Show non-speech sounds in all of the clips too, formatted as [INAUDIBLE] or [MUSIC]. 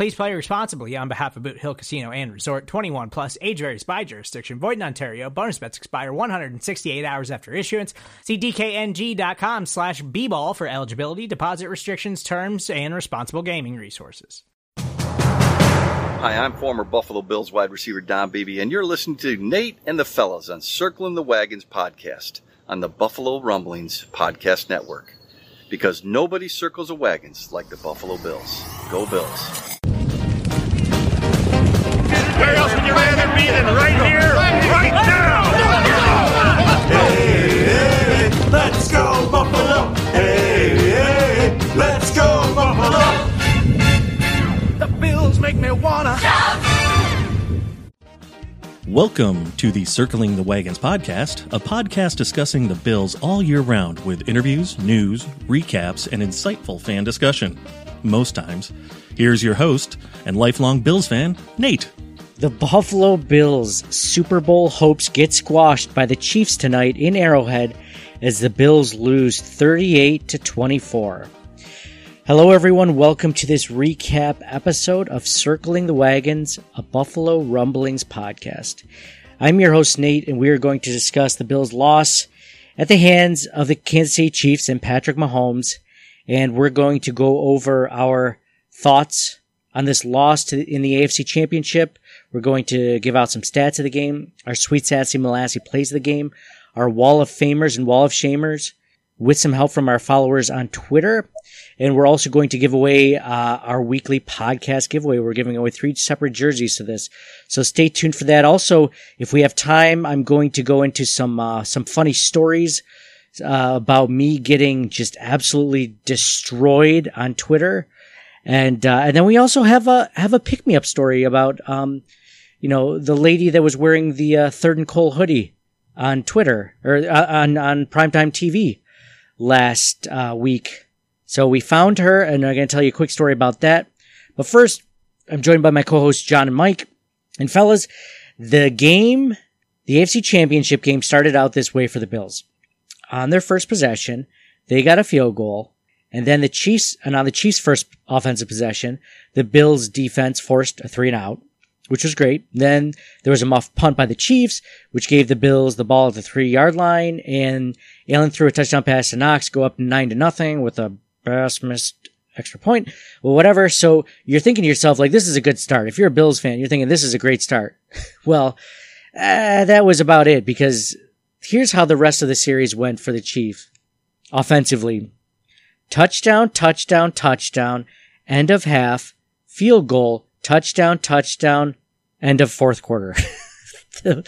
Please play responsibly on behalf of Boot Hill Casino and Resort 21 plus age varies by jurisdiction. Void in Ontario. Bonus bets expire 168 hours after issuance. See DKNG.com slash B ball for eligibility, deposit restrictions, terms, and responsible gaming resources. Hi, I'm former Buffalo Bills wide receiver Don Beebe, and you're listening to Nate and the Fellas on Circling the Wagons podcast on the Buffalo Rumblings Podcast Network. Because nobody circles the wagons like the Buffalo Bills. Go Bills. Where else would you rather be than right here, right now? Hey, hey, let's go Buffalo. Hey, hey, let's go Buffalo. The Bills make me wanna. Welcome to the Circling the Wagons podcast, a podcast discussing the Bills all year round with interviews, news, recaps, and insightful fan discussion. Most times. Here's your host and lifelong Bills fan, Nate. The Buffalo Bills Super Bowl hopes get squashed by the Chiefs tonight in Arrowhead as the Bills lose 38 to 24. Hello everyone, welcome to this recap episode of Circling the Wagons, a Buffalo Rumblings podcast. I'm your host Nate and we are going to discuss the Bills loss at the hands of the Kansas City Chiefs and Patrick Mahomes and we're going to go over our thoughts on this loss to, in the AFC Championship. We're going to give out some stats of the game, our sweet sassy Molassy plays of the game, our wall of famers and wall of shamers, with some help from our followers on Twitter. And we're also going to give away uh, our weekly podcast giveaway. We're giving away three separate jerseys to this, so stay tuned for that. Also, if we have time, I'm going to go into some uh, some funny stories uh, about me getting just absolutely destroyed on Twitter, and uh, and then we also have a have a pick me up story about um, you know the lady that was wearing the uh, third and Cole hoodie on Twitter or uh, on on primetime TV last uh, week. So we found her, and I'm going to tell you a quick story about that. But first, I'm joined by my co-hosts John and Mike. And fellas, the game, the AFC Championship game, started out this way for the Bills. On their first possession, they got a field goal, and then the Chiefs, and on the Chiefs' first offensive possession, the Bills' defense forced a three and out, which was great. Then there was a muff punt by the Chiefs, which gave the Bills the ball at the three yard line, and Allen threw a touchdown pass to Knox, go up nine to nothing with a pass missed extra point. Well, whatever. So you're thinking to yourself, like, this is a good start. If you're a Bills fan, you're thinking this is a great start. [LAUGHS] well, uh, that was about it because here's how the rest of the series went for the Chiefs offensively touchdown, touchdown, touchdown, end of half, field goal, touchdown, touchdown, end of fourth quarter. [LAUGHS]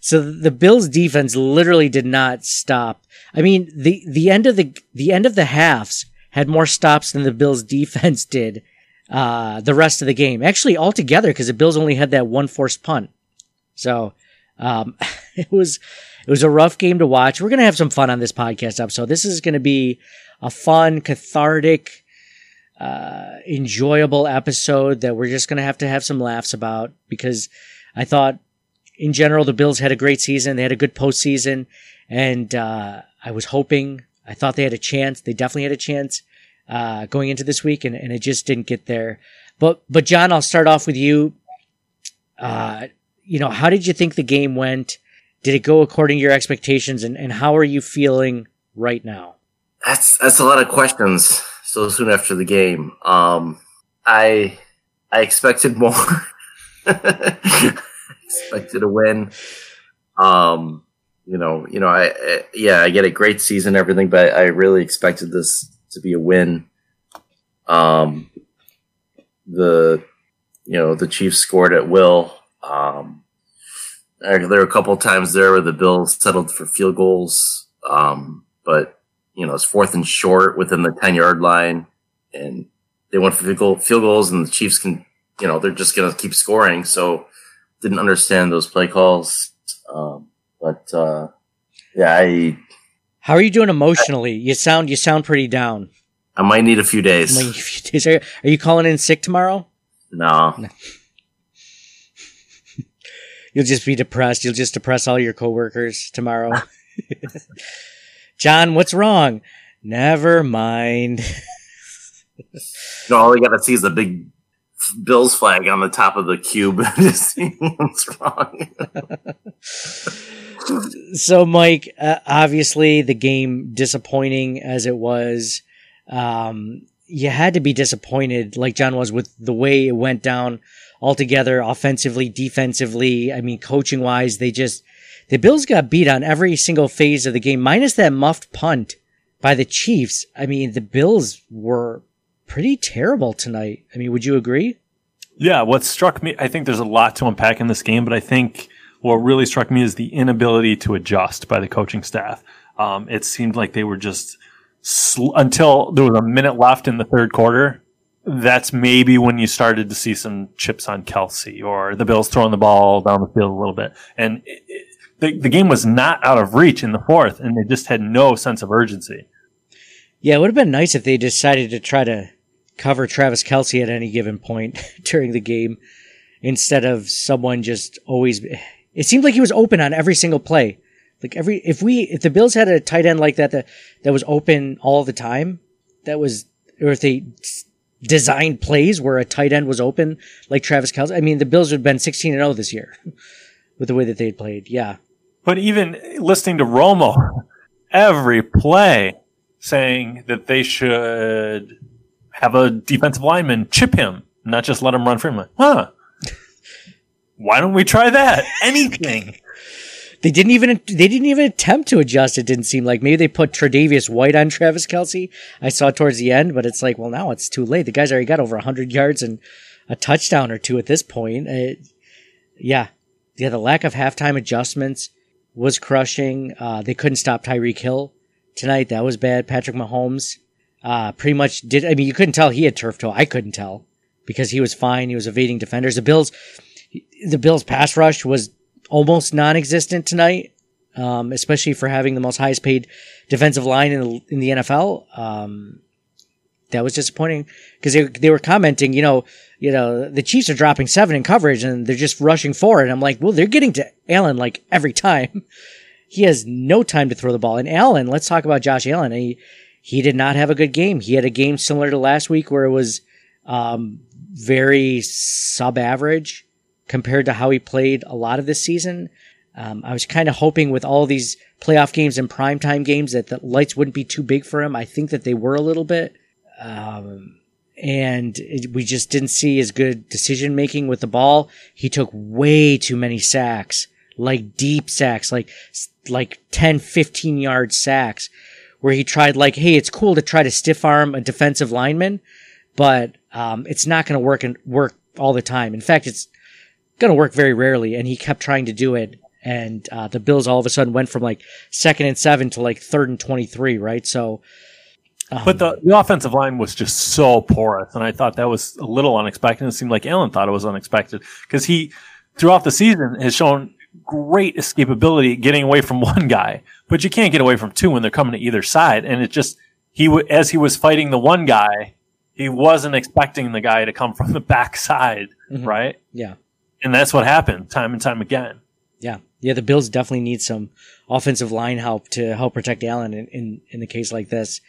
so the Bills defense literally did not stop. I mean, the, the end of the, the end of the halves had more stops than the Bills defense [LAUGHS] did, uh, the rest of the game. Actually, altogether, because the Bills only had that one forced punt. So, um, [LAUGHS] it was, it was a rough game to watch. We're going to have some fun on this podcast episode. This is going to be a fun, cathartic, uh, enjoyable episode that we're just going to have to have some laughs about because I thought in general the Bills had a great season. They had a good postseason and, uh, I was hoping, I thought they had a chance. They definitely had a chance, uh, going into this week and, and it just didn't get there. But, but John, I'll start off with you. Uh, you know, how did you think the game went? Did it go according to your expectations and, and how are you feeling right now? That's that's a lot of questions so soon after the game. Um, I I expected more. [LAUGHS] expected a win. Um, you know, you know, I, I yeah, I get a great season, everything, but I really expected this to be a win. Um, the you know the Chiefs scored at will. Um, there were a couple times there where the Bills settled for field goals, um, but you know it's fourth and short within the ten yard line, and they went for field, goal, field goals, and the Chiefs can, you know, they're just going to keep scoring. So didn't understand those play calls, um, but uh, yeah, I. How are you doing emotionally? You sound you sound pretty down. I might need a few days. A few days. Are, are you calling in sick tomorrow? No. [LAUGHS] You'll just be depressed. You'll just depress all your coworkers tomorrow. [LAUGHS] John, what's wrong? Never mind. [LAUGHS] No, all you got to see is the big Bills flag on the top of the cube [LAUGHS] to see what's wrong. [LAUGHS] so, Mike, uh, obviously the game disappointing as it was. Um, you had to be disappointed, like John was, with the way it went down altogether, offensively, defensively. I mean, coaching wise, they just the Bills got beat on every single phase of the game, minus that muffed punt by the Chiefs. I mean, the Bills were pretty terrible tonight. I mean, would you agree? Yeah, what struck me, I think there's a lot to unpack in this game, but I think what really struck me is the inability to adjust by the coaching staff. Um, it seemed like they were just sl- until there was a minute left in the third quarter. That's maybe when you started to see some chips on Kelce or the Bills throwing the ball down the field a little bit. And it, the, the game was not out of reach in the fourth, and they just had no sense of urgency. Yeah, it would have been nice if they decided to try to cover Travis Kelce at any given point [LAUGHS] during the game instead of someone just always. It seemed like he was open on every single play. Like every if we if the Bills had a tight end like that that that was open all the time, that was or if they designed plays where a tight end was open like Travis Kelce. I mean, the Bills would have been sixteen and zero this year [LAUGHS] with the way that they played. Yeah, but even listening to Romo, every play saying that they should have a defensive lineman chip him, not just let him run free. him. huh? Why don't we try that? [LAUGHS] Anything. They didn't even they didn't even attempt to adjust. It didn't seem like maybe they put Tre'Davious White on Travis Kelce. I saw towards the end, but it's like, well, now it's too late. The guy's already got over hundred yards and a touchdown or two at this point. It, yeah, yeah. The lack of halftime adjustments was crushing. Uh, they couldn't stop Tyreek Hill tonight. That was bad. Patrick Mahomes uh, pretty much did. I mean, you couldn't tell he had turf toe. I couldn't tell because he was fine. He was evading defenders. The Bills, the Bills pass rush was almost non-existent tonight, um, especially for having the most highest paid defensive line in the, in the NFL. Um, that was disappointing because they, they were commenting, you know, you know, the Chiefs are dropping seven in coverage and they're just rushing forward. I'm like, well, they're getting to Allen like every time. [LAUGHS] he has no time to throw the ball. And Allen, let's talk about Josh Allen. He, he did not have a good game. He had a game similar to last week where it was, um, very sub average compared to how he played a lot of this season. Um, I was kind of hoping with all these playoff games and primetime games that the lights wouldn't be too big for him. I think that they were a little bit. Um, and it, we just didn't see as good decision making with the ball. He took way too many sacks, like deep sacks, like, like 10, 15 yard sacks where he tried like, Hey, it's cool to try to stiff arm a defensive lineman, but, um, it's not going to work and work all the time. In fact, it's going to work very rarely. And he kept trying to do it. And uh, the Bills all of a sudden went from like second and seven to like third and 23, right? So. Um, but the, the offensive line was just so porous. And I thought that was a little unexpected. It seemed like Allen thought it was unexpected because he, throughout the season, has shown great escapability getting away from [LAUGHS] one guy, but you can't get away from two when they're coming to either side. And it just, he, w- as he was fighting the one guy, he wasn't expecting the guy to come [LAUGHS] from the backside, mm-hmm. right? Yeah. And that's what happened time and time again. Yeah. Yeah. The Bills definitely need some offensive line help to help protect Allen in, in, in the case like this.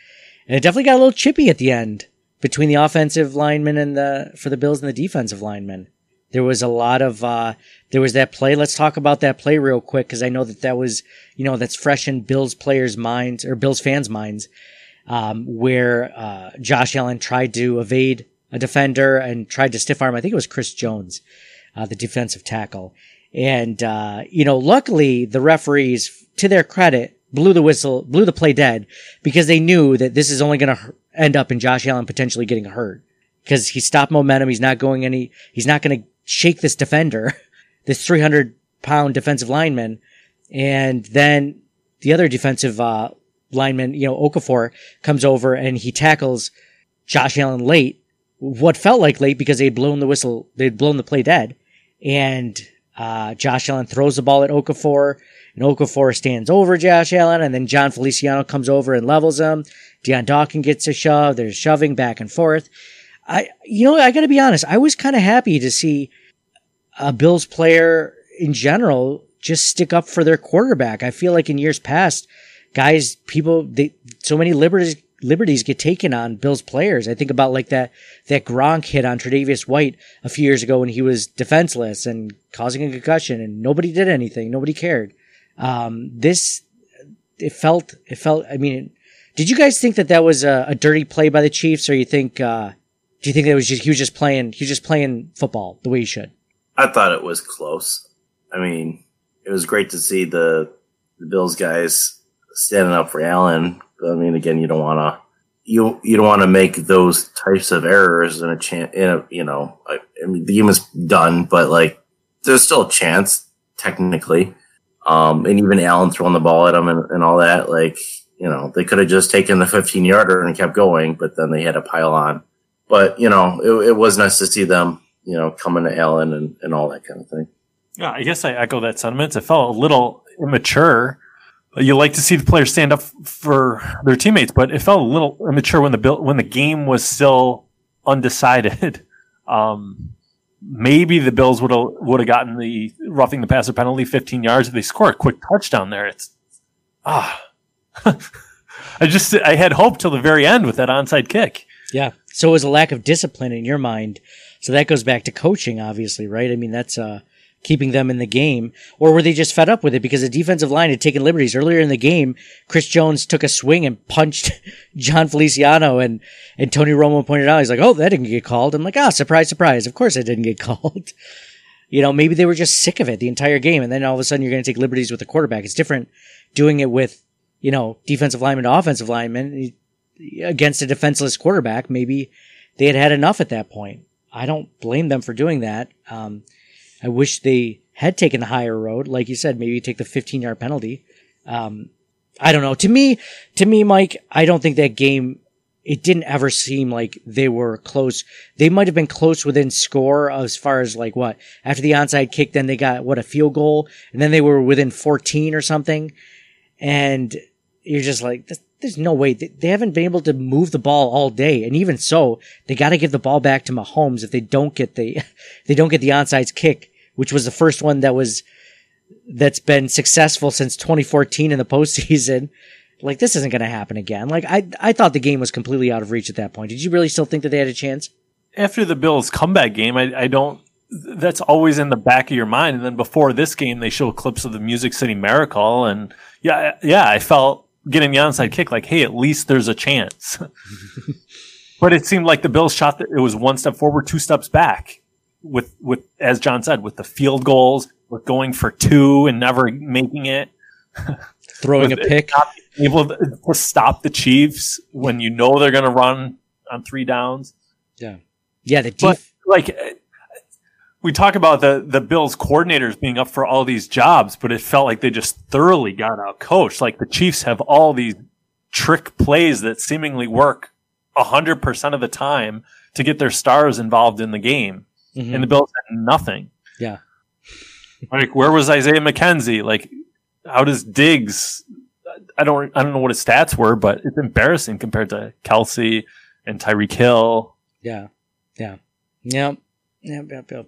And it definitely got a little chippy at the end between the offensive linemen and the, for the Bills and the defensive linemen. There was a lot of, uh, there was that play. Let's talk about that play real quick because I know that that was, you know, that's fresh in Bills players' minds or Bills fans' minds, um, where, uh, Josh Allen tried to evade a defender and tried to stiff arm. I think it was Chris Jones uh, the defensive tackle. And, uh, you know, luckily the referees to their credit, blew the whistle, blew the play dead because they knew that this is only going to end up in Josh Allen potentially getting hurt because he stopped momentum. He's not going any, he's not going to shake this defender, [LAUGHS] this 300 pound defensive lineman. And then the other defensive, uh, lineman, you know, Okafor comes over and he tackles Josh Allen late, what felt like late because they'd blown the whistle, they'd blown the play dead. And, uh, Josh Allen throws the ball at Okafor and Okafor stands over Josh Allen and then Jon Feliciano comes over and levels him. Dion Dawkins gets a shove. There's shoving back and forth. I, you know, I gotta be honest. I was kind of happy to see a Bills player in general just stick up for their quarterback. I feel like in years past, guys, people, they, so many liberties, liberties get taken on Bills players. I think about like that, that Gronk hit on Tre'Davious White a few years ago when he was defenseless and causing a concussion and nobody did anything. Nobody cared. Um, this, it felt, it felt, I mean, did you guys think that that was a, a dirty play by the Chiefs or you think, uh, do you think that was just, he was just playing, he was just playing football the way he should? I thought it was close. I mean, it was great to see the, the Bills guys standing up for Allen. But I mean, again, you don't want to, you, you don't want to make those types of errors in a chance, in a, you know, I, I mean, the game is done, but like, there's still a chance, technically. Um, and even Allen throwing the ball at him and, and all that, like, you know, they could have just taken the 15 yarder and kept going, but then they had to pile on. But, you know, it, it was nice to see them, you know, coming to Allen and, and all that kind of thing. Yeah, I guess I echo that sentiment. It felt a little immature. You like to see the players stand up for their teammates, but it felt a little immature when the when the game was still undecided. [LAUGHS] Um, maybe the Bills would have would have gotten the roughing the passer penalty, 15 yards. If they score a quick touchdown there, it's ah. [LAUGHS] I just I had hope till the very end with that onside kick. Yeah. So it was a lack of discipline in your mind. So that goes back to coaching, obviously, right? I mean, that's uh, keeping them in the game. Or were they just fed up with it because the defensive line had taken liberties earlier in the game? Chris Jones took a swing and punched [LAUGHS] Jon Feliciano, and and Tony Romo pointed out, he's like, "Oh, that didn't get called." I'm like, "Ah, oh, surprise, surprise! Of course, it didn't get [LAUGHS] called." you know, maybe they were just sick of it the entire game, and then all of a sudden you're going to take liberties with the quarterback. It's different doing it with you know defensive lineman to offensive lineman against a defenseless quarterback. Maybe they had had enough at that point. I don't blame them for doing that. Um, I wish they had taken the higher road. Like you said, maybe take the 15 yard penalty. Um, I don't know. To me, to me, Mike, I don't think that game, it didn't ever seem like they were close. They might have been close within score as far as like what? After the onside kick, then they got what a field goal and then they were within 14 or something. And you're just like, there's no way they haven't been able to move the ball all day. And even so, they got to give the ball back to Mahomes if they don't get the, [LAUGHS] they don't get the onside kick, which was the first one that was, that's been successful since 2014 in the postseason. [LAUGHS] Like this isn't going to happen again. Like I, I thought the game was completely out of reach at that point. Did you really still think that they had a chance? After the Bills comeback game, I, I don't, that's always in the back of your mind. And then before this game, they show clips of the Music City Miracle. And yeah, yeah, I felt, getting the onside kick, like, hey, at least there's a chance. [LAUGHS] but it seemed like the Bills shot that it was one step forward, two steps back. With with as John said, with the field goals, with going for two and never making it, [LAUGHS] throwing a pick, able to stop the Chiefs when you know they're going to run on three downs. Yeah, yeah. The def- but like we talk about the the Bills coordinators being up for all these jobs, but it felt like they just thoroughly got out coached. Like the Chiefs have all these trick plays that seemingly work hundred percent of the time to get their stars involved in the game, mm-hmm. and the Bills had nothing. Yeah, like where was Isaiah McKenzie? Like how does Diggs? I don't I don't know what his stats were, but it's embarrassing compared to Kelce and Tyreek Hill. Yeah, yeah, yep, yep, yep, yep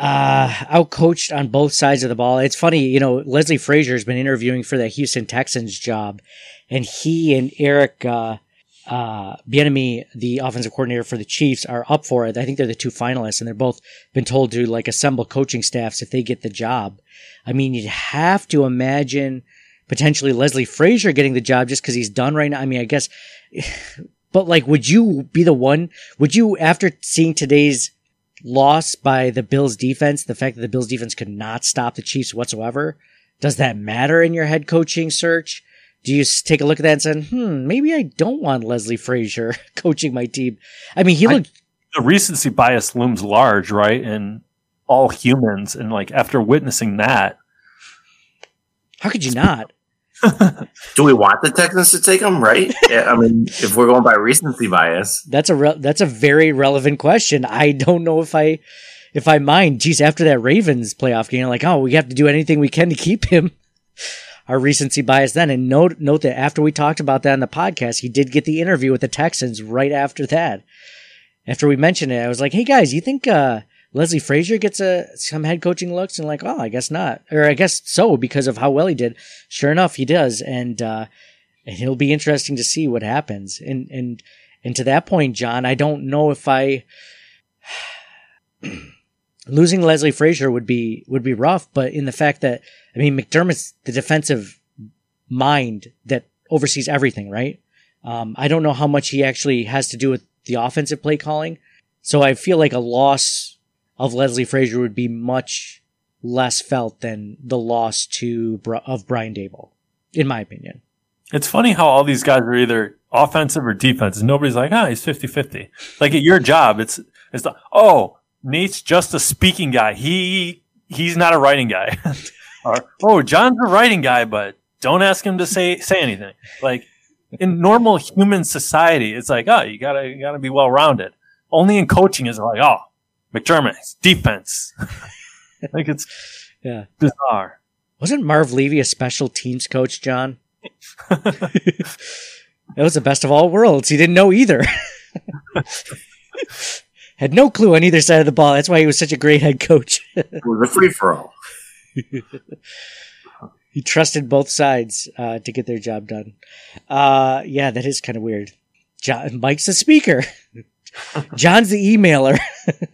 uh, outcoached on both sides of the ball. It's funny, you know, Leslie Frazier has been interviewing for the Houston Texans job, and he and Eric uh, uh, Bieniemy, the offensive coordinator for the Chiefs, are up for it. I think they're the two finalists, and they're both been told to like assemble coaching staffs if they get the job. I mean, you'd have to imagine potentially Leslie Frazier getting the job just because he's done right now. I mean, I guess, [SIGHS] but like, would you be the one? Would you, after seeing today's loss by the Bills defense, the fact that the Bills defense could not stop the Chiefs whatsoever, Does that matter in your head coaching search? Do you take a look at that and say, hmm, maybe I don't want Leslie Frazier [LAUGHS] coaching my team? I mean, he I- looked, The recency bias looms large, right? In all humans. And like after witnessing that, how could you not? [LAUGHS] Do we want the Texans to take him? Right? I mean, if we're going by recency bias, That's a re- that's a very relevant question. I don't know if I if I mind. Geez, after that Ravens playoff game, like, oh, we have to do anything we can to keep him. Our recency bias then, and note note that after we talked about that in the podcast, he did get the interview with the Texans right after that. After we mentioned it, I was like, "Hey guys, you think uh, Leslie Frazier gets a some head coaching looks?" And like, "Oh, I guess not, or I guess so because of how well he did." Sure enough, he does, and uh, and it'll be interesting to see what happens. And and and to that point, John, I don't know if I [SIGHS] losing Leslie Frazier would be would be rough, but in the fact that I mean McDermott's the defensive mind that oversees everything, right? Um, I don't know how much he actually has to do with the offensive play calling, so I feel like a loss of Leslie Frazier would be much less felt than the loss to of Brian Daboll, in my opinion. it's funny how all these guys are either offensive or defensive. Nobody's like, ah, he's 50 50. Like at your job, it's, it's the, oh, Nate's just a speaking guy. He, he's not a writing guy. [LAUGHS] or, oh, John's a writing guy, but don't ask him to say, say anything. Like in normal human society, it's like, oh, you gotta, you gotta be well rounded. Only in coaching is like, oh, McDermott, it's defense. [LAUGHS] like it's Yeah. bizarre. Wasn't Marv Levy a special teams coach, John? [LAUGHS] it was the best of all worlds. He didn't know either. [LAUGHS] Had no clue on either side of the ball. That's why he was such a great head coach. it was a free for all. he trusted both sides uh, to get their job done. Uh, yeah, that is kind of weird. John, Mike's a speaker. [LAUGHS] John's the emailer.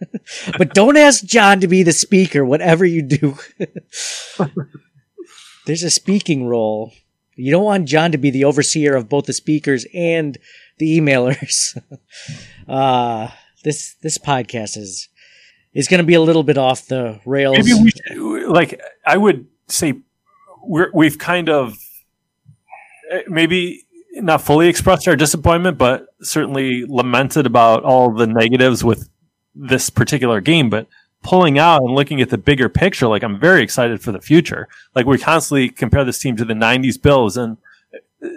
[LAUGHS] but don't ask John to be the speaker, whatever you do. [LAUGHS] There's a speaking role. You don't want John to be the overseer of both the speakers and the emailers. uh, this this podcast is is going to be a little bit off the rails. Maybe we should, like I would say we're, we've kind of eh, maybe not fully expressed our disappointment, but certainly lamented about all the negatives with this particular game. But pulling out and looking at the bigger picture, like I'm very excited for the future. Like we constantly compare this team to the '90s Bills, and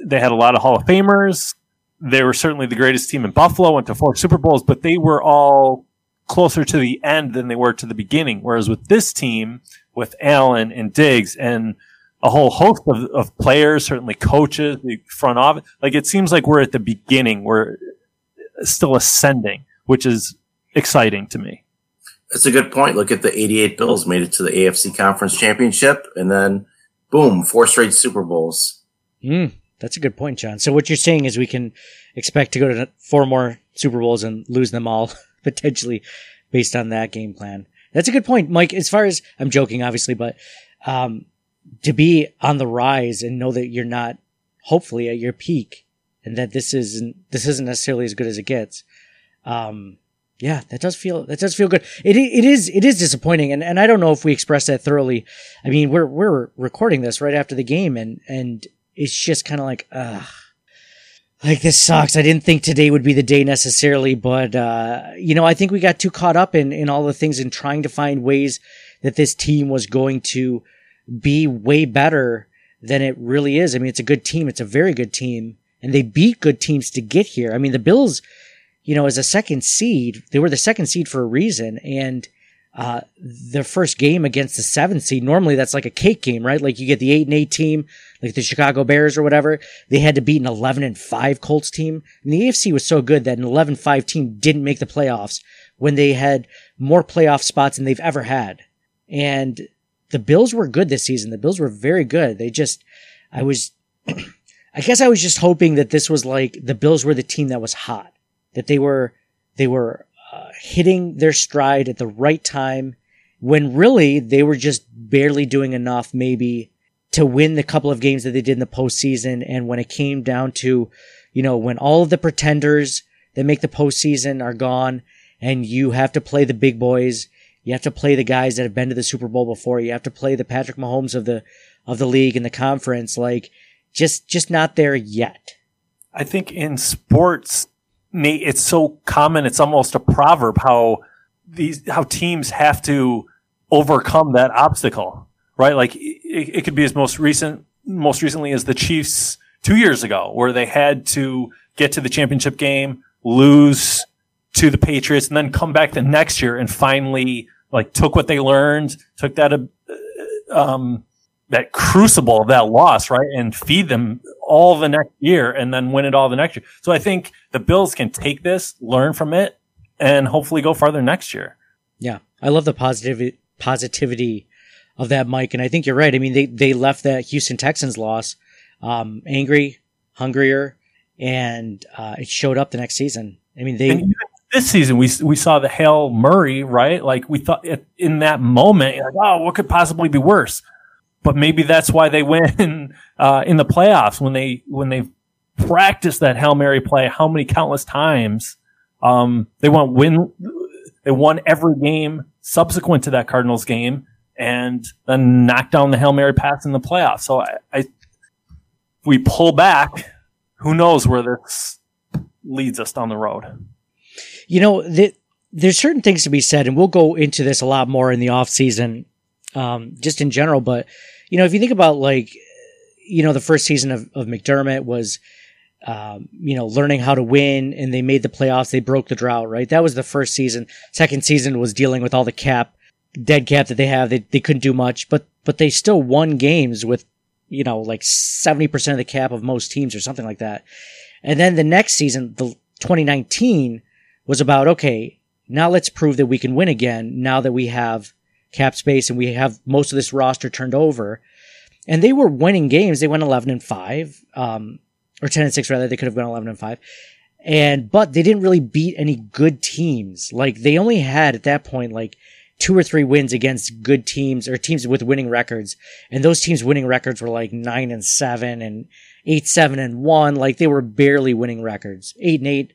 they had a lot of Hall of Famers. They were certainly the greatest team in Buffalo. Went to four Super Bowls, but they were all closer to the end than they were to the beginning. Whereas with this team, with Allen and Diggs and a whole host of, of players, certainly coaches, the front office, like it seems like we're at the beginning. We're still ascending, which is exciting to me. That's a good point. Look at the 88 Bills made it to the AFC Conference Championship and then boom, four straight Super Bowls. Mm, that's a good point, John. So what you're saying is we can expect to go to four more Super Bowls and lose them all [LAUGHS] potentially based on that game plan. That's a good point, Mike. As far as I'm joking, obviously, but um, to be on the rise and know that you're not, hopefully, at your peak, and that this isn't this isn't necessarily as good as it gets. Um, yeah, that does feel that does feel good. It it is it is disappointing, and, and I don't know if we expressed that thoroughly. I mean, we're we're recording this right after the game, and and it's just kind of like, ugh, like this sucks. I didn't think today would be the day necessarily, but uh, you know, I think we got too caught up in in all the things and trying to find ways that this team was going to be way better than it really is. I mean, it's a good team. It's a very good team, and they beat good teams to get here. I mean, the Bills, you know, as a second seed, they were the second seed for a reason, and uh, their first game against the seventh seed. Normally, that's like a cake game, right? Like you get the eight and eight team, like the Chicago Bears or whatever. They had to beat an eleven and five Colts team, and the AFC was so good that an 11-5 team didn't make the playoffs when they had more playoff spots than they've ever had. And the Bills were good this season. The Bills were very good. They just, I was, [CLEARS THROAT] I guess I was just hoping that this was like the Bills were the team that was hot, that they were, they were uh, hitting their stride at the right time when really they were just barely doing enough maybe to win the couple of games that they did in the postseason. And when it came down to, you know, when all of the pretenders that make the postseason are gone and you have to play the big boys, you have to play the guys that have been to the Super Bowl before. You have to play the Patrick Mahomes of the, of the league and the conference. Like, just just not there yet. I think in sports, Nate, it's so common. It's almost a proverb how these how teams have to overcome that obstacle, right? Like it, it could be as most recent, most recently as the Chiefs two years ago, where they had to get to the championship game, lose to the Patriots, and then come back the next year and finally like took what they learned, took that uh, um, that crucible of that loss, right, and feed them all the next year, and then win it all the next year. So I think the Bills can take this, learn from it, and hopefully go farther next year. Yeah, I love the positivity positivity of that, Mike, and I think you're right. I mean, they they left that Houston Texans loss um, angry, hungrier, and uh, it showed up the next season. I mean, they this season we we saw the Hail Murray, right? Like we thought in that moment, like, oh, what could possibly be worse? But maybe that's why they [LAUGHS] win uh, in the playoffs when they when they practiced that Hail Mary play how many countless times. Um, they won win they won every game subsequent to that Cardinals game and then knocked down the Hail Mary pass in the playoffs. So I, I we pull back, who knows where this leads us down the road. You know, the, there's certain things to be said, and we'll go into this a lot more in the off season, um, just in general. But you know, if you think about like, you know, the first season of, of McDermott was, um, you know, learning how to win, and they made the playoffs. They broke the drought, right? That was the first season. Second season was dealing with all the cap, dead cap that they have. They they couldn't do much, but but they still won games with, you know, like seventy percent of the cap of most teams or something like that. And then the next season, the 2019 was about, okay, now let's prove that we can win again now that we have cap space and we have most of this roster turned over. And they were winning games. They went 11 and 5, um, or 10 and 6 rather. They could have gone 11 and 5. And, but they didn't really beat any good teams. Like they only had at that point, like two or three wins against good teams or teams with winning records. And those teams winning records were like 9 and 7 and 8, 7 and 1. Like they were barely winning records. 8 and 8.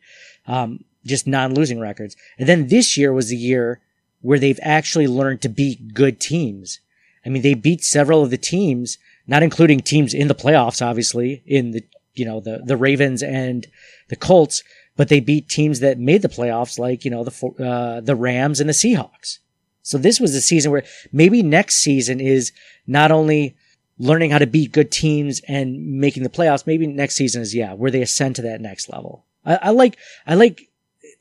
Um, just non-losing records. And then this year was the year where they've actually learned to beat good teams. I mean, they beat several of the teams, not including teams in the playoffs, obviously, in the, you know, the, the Ravens and the Colts, but they beat teams that made the playoffs, like, you know, the, uh, the Rams and the Seahawks. So this was a season where maybe next season is not only learning how to beat good teams and making the playoffs. Maybe next season is, yeah, where they ascend to that next level. I, I like, I like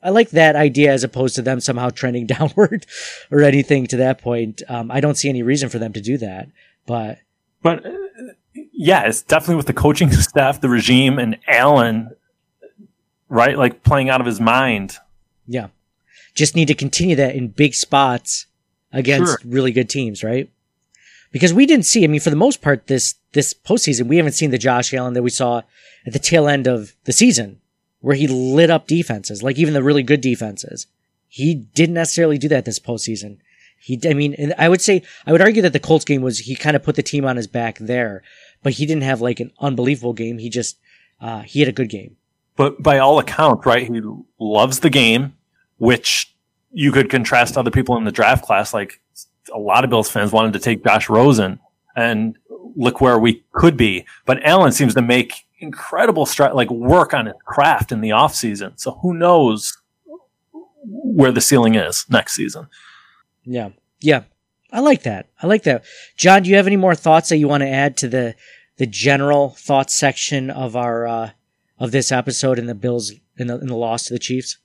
I like that idea as opposed to them somehow trending [LAUGHS] downward or anything to that point. Um, I don't see any reason for them to do that, but but uh, yeah, it's definitely with the coaching [LAUGHS] staff, the regime, and Allen, right? Like playing out of his mind. Yeah, just need to continue that in big spots against sure. really good teams, right? Because we didn't see. I mean, for the most part, this this postseason, we haven't seen the Josh Allen that we saw at the tail end of the season where he lit up defenses, like even the really good defenses. He didn't necessarily do that this postseason. He, I mean, I would say, I would argue that the Colts game was, he kind of put the team on his back there, but he didn't have like an unbelievable game. He just, uh, he had a good game. But by all accounts, right, he loves the game, which you could contrast other people in the draft class. Like a lot of Bills fans wanted to take Josh Rosen and look where we could be. But Allen seems to make incredible stri- like work on his craft in the off season. So who knows where the ceiling is next season? Yeah, yeah, I like that. I like that. John, do you have any more thoughts that you want to add to the the general thoughts section of our uh, of this episode in the Bills in the in the loss to the Chiefs?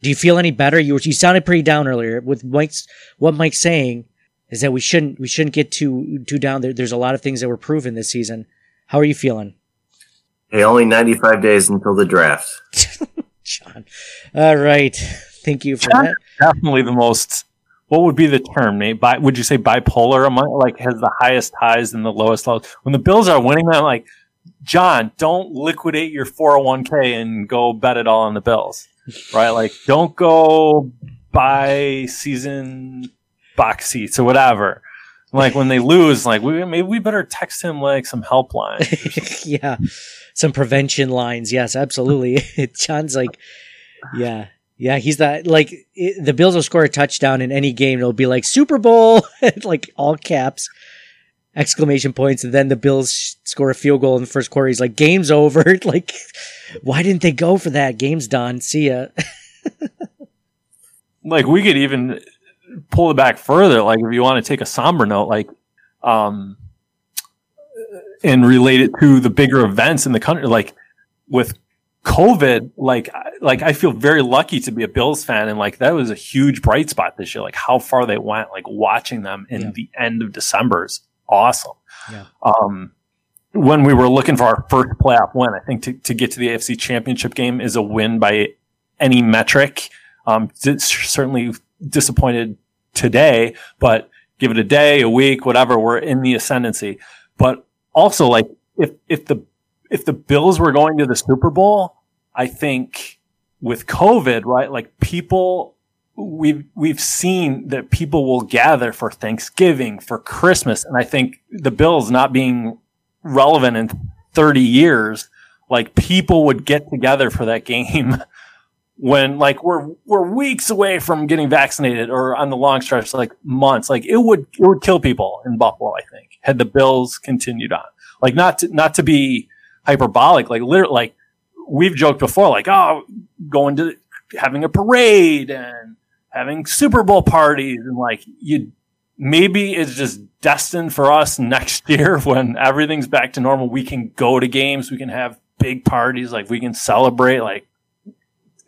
Do you feel any better? You were, you sounded pretty down earlier with Mike's what Mike's saying is that we shouldn't we shouldn't get too too down. There, there's a lot of things that were proven this season. How are you feeling? Hey, only 95 days until the draft. [LAUGHS] John. All right. Thank you for John that. Definitely the most, what would be the term, Nate? Bi- would you say bipolar? Among, like, has the highest highs and the lowest lows. When the Bills are winning, I'm like, John, don't liquidate your 401k and go bet it all on the Bills, right? Like, don't go buy season box seats or whatever. Like when they lose, like we maybe we better text him like some helpline. [LAUGHS] yeah some prevention lines. Yes, absolutely. [LAUGHS] John's like, yeah, yeah, he's that like it, the Bills will score a touchdown in any game. It'll be like Super Bowl, [LAUGHS] like all caps. exclamation points, and then the Bills score a field goal in the first quarter. He's like, "Game's over!" [LAUGHS] like, why didn't they go for that? Game's done. See ya. like we could even pull it back further. Like if you want to take a somber note, like um, and relate it to the bigger events in the country, like with COVID, like like I feel very lucky to be a Bills fan, and like that was a huge bright spot this year. Like how far they went, like watching them in Yeah. the end of December is awesome. Yeah. Um, when we were looking for our first playoff win, I think to, to get to the AFC Championship game is a win by any metric. Um, certainly disappointed today, but give it a day, a week, whatever, we're in the ascendancy. But also, like if if the if the Bills were going to the Super Bowl, I think with COVID, right, like people we've we've seen that people will gather for Thanksgiving, for Christmas, and I think the Bills not being relevant in 30 years, like people would get together for that [LAUGHS] game when like we're we're weeks away from getting vaccinated or on the long stretch like months like it would it would kill people in buffalo i think had the bills continued on. Like not to not to be hyperbolic like literally like we've joked before like oh going to having a parade and having super bowl parties and like you maybe it's just destined for us next [LAUGHS] year when everything's back to normal. We can go to games we can have big parties like we can celebrate like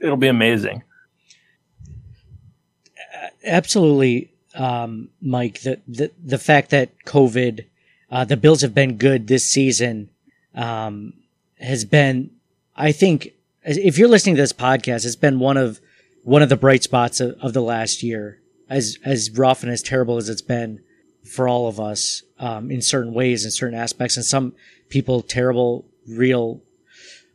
it'll be amazing. Absolutely, um, Mike. The, the the fact that COVID, uh, the Bills have been good this season, um, has been, I think, if you're listening to this podcast, it's been one of one of the bright spots of, of the last year. As as rough and as terrible as it's been for all of us, um, in certain ways, in certain aspects, and some people terrible, real,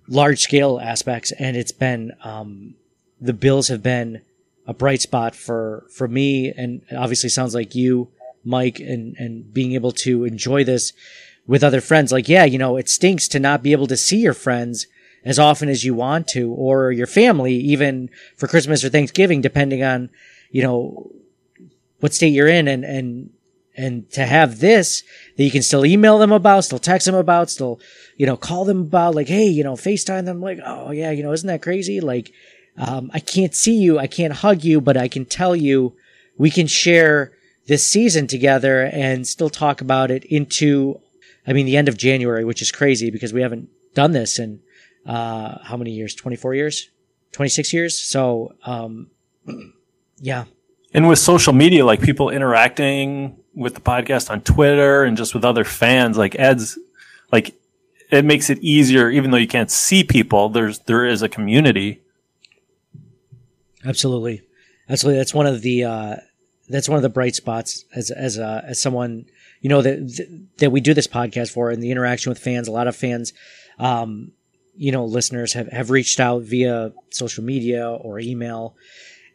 large scale aspects. And it's been um, the Bills have been a bright spot for for me and obviously sounds like you mike and and being able to enjoy this with other friends like yeah you know it stinks to not be able to see your friends as often as you want to or your family even for christmas or thanksgiving depending on you know what state you're in and and and to have this that you can still email them about still text them about still you know call them about like hey you know facetime them like oh yeah you know isn't that crazy like um, I can't see you, I can't hug you, but I can tell you we can share this season together and still talk about it into, I mean, the end of January, which is crazy because we haven't done this in uh, how many years? 24 years? 26 years? So, um, [CLEARS THROAT] yeah. And with social media, like people interacting with the podcast on Twitter and just with other fans, like adds, like it makes it easier, even though you can't see people. There's there is a community. Absolutely, absolutely. That's one of the uh, that's one of the bright spots as as uh, as someone you know that that we do this podcast for and the interaction with fans. A lot of fans, um, you know, listeners have have reached out via social media or email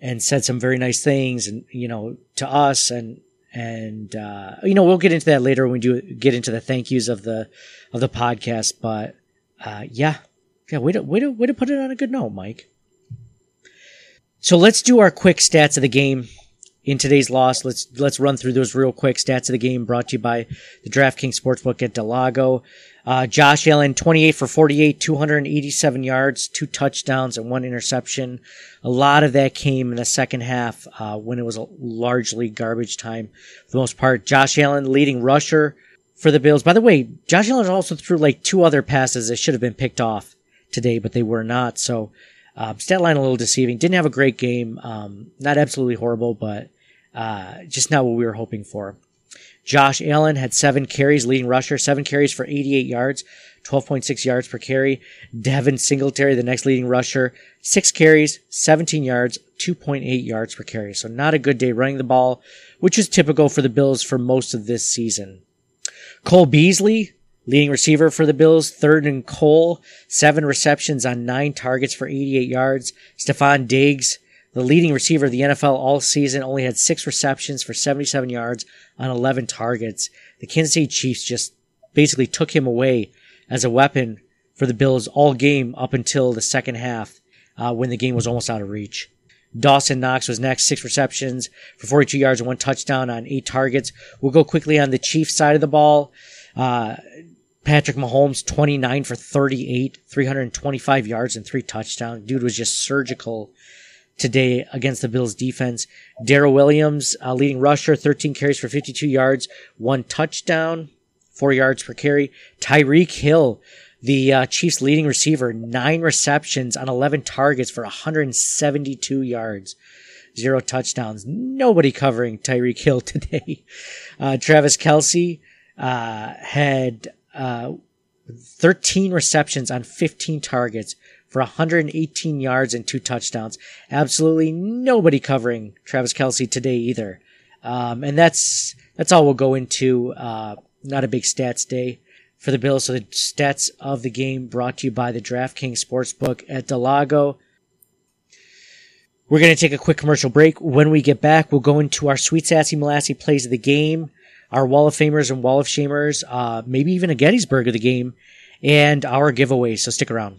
and said some very nice things, and you know, to us and and uh, you know we'll get into that later when we do get into the thank yous of the of the podcast. But uh, yeah, yeah, way to way to way to put it on a good note, Mike. So let's do our quick stats of the game in today's loss. Let's let's run through those real quick stats of the game brought to you by the DraftKings Sportsbook at del Lago. Uh, Josh Allen, 28 for 48, 287 yards, two touchdowns, and one interception. A lot of that came in the second half uh, when it was a largely garbage time for the most part. Josh Allen, leading rusher for the Bills. By the way, Josh Allen also threw like two other passes that should have been picked off today, but they were not. So uh, stat line a little deceiving. Didn't have a great game. Um, not absolutely horrible, but uh, just not what we were hoping for. Josh Allen had seven carries, leading rusher, seven carries for 88 yards, 12.6 yards per carry. Devin Singletary, the next leading rusher, six carries, 17 yards, 2.8 yards per carry. So not a good day running the ball, which is typical for the Bills for most of this season. Cole Beasley, leading receiver for the Bills, third and Cole, seven receptions on nine targets for 88 yards. Stefon Diggs, the leading receiver of the NFL all season, only had six receptions for 77 yards on 11 targets. The Kansas City Chiefs just basically took him away as a weapon for the Bills all game up until the second half, uh, when the game was almost out of reach. Dawson Knox was next, six receptions for 42 yards and one touchdown on eight targets. We'll go quickly on the Chiefs side of the ball. Uh, Patrick Mahomes, 29 for 38, 325 yards and three touchdowns. Dude was just surgical today against the Bills defense. Darrel Williams, uh, leading rusher, 13 carries for 52 yards, one touchdown, four yards per carry. Tyreek Hill, the uh, Chiefs leading receiver, nine receptions on 11 targets for 172 yards, zero touchdowns. Nobody covering Tyreek Hill [LAUGHS] today. Uh, Travis Kelce uh, had, uh, 13 receptions on 15 targets for 118 yards and two touchdowns. Absolutely nobody covering Travis Kelce today either. Um, and that's, that's all we'll go into. Uh, not a big stats day for the Bills. So the stats of the game brought to you by the DraftKings Sportsbook at del Lago. We're going to take a quick commercial break. When we get back, we'll go into our Sweet Sassy Molassy plays of the game, our Wall of Famers and Wall of Shamers, uh, maybe even a Gettysburg of the game, and our giveaways. So stick around.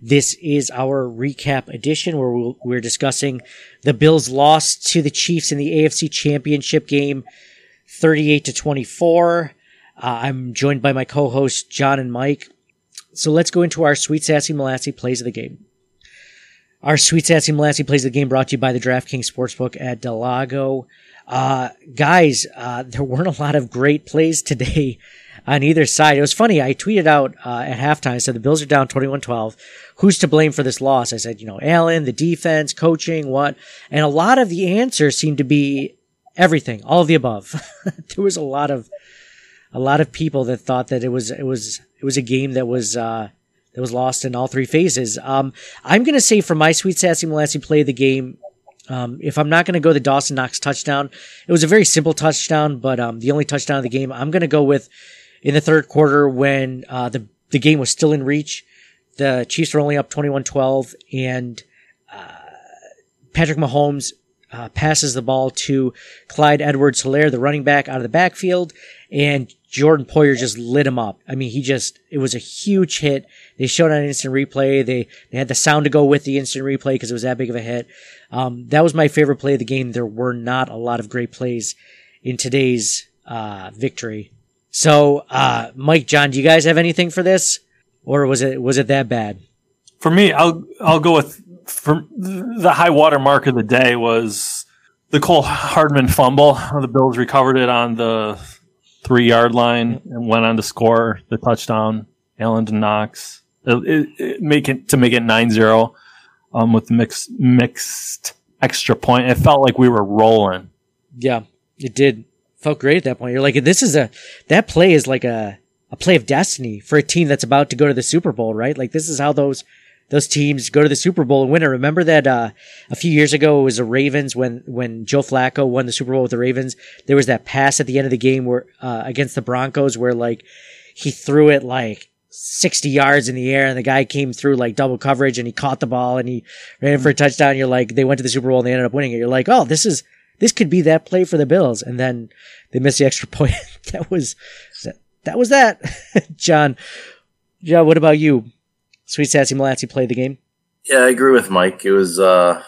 This is our recap edition where we're discussing the Bills' loss to the Chiefs in the AFC Championship game, 38 to 24. Uh, I'm joined by my co-hosts John and Mike. So let's go into our Sweet Sassy Molassy plays of the game. Our Sweet Sassy Molassy plays of the game brought to you by the DraftKings Sportsbook at del Lago. Uh, guys, uh, there weren't a lot of great plays today on either side. It was funny. I tweeted out uh, at halftime. I said the Bills are down 21-12. Who's to blame for this loss? I said, you know, Allen, the defense, coaching, what? And a lot of the answers seemed to be everything, all of the above. [LAUGHS] there was a lot of a lot of people that thought that it was it was it was a game that was uh, that was lost in all three phases. Um, I'm gonna say for my sweet sassy Molassy play of the game. Um, if I'm not going to go the Dawson Knox touchdown, it was a very simple touchdown, but um, the only touchdown of the game, I'm going to go with in the third quarter when uh, the the game was still in reach. The Chiefs were only up 21-12, and uh, Patrick Mahomes uh, passes the ball to Clyde Edwards Helaire, the running back out of the backfield, and Jordan Poyer just lit him up. I mean, he just, it was a huge hit. They showed on instant replay. They, they had the sound to go with the instant replay because it was that big of a hit. Um, that was my favorite play of the game. There were not a lot of great plays in today's, uh, victory. So, uh, Mike, John, do you guys have anything for this? Or was it, was it that bad? For me, I'll I'll go with for the high water mark of the day was the Mecole Hardman fumble. The Bills recovered it on the three yard line and went on to score the touchdown. Allen to Knox, it, it, it make it to make it 9-0, um, with the mixed mixed extra point. It felt like we were rolling. Yeah, it did. Felt great at that point. You're like, this is a, that play is like a, a play of destiny for a team that's about to go to the Super Bowl, right? Like this is how those, those teams go to the Super Bowl and win it. Remember that, uh, a few years ago it was the Ravens when, when Joe Flacco won the Super Bowl with the Ravens. There was that pass at the end of the game where, uh, against the Broncos where like he threw it like 60 yards in the air and the guy came through like double coverage and he caught the ball and he ran for a touchdown. You're like, they went to the Super Bowl and they ended up winning it. You're like, oh, this is, this could be that play for the Bills. And then they missed the extra [LAUGHS] point. that was, that was that. [LAUGHS] John, John, what about you? Sweet Sassy Molassy played the game. Yeah, I agree with Mike. It was uh,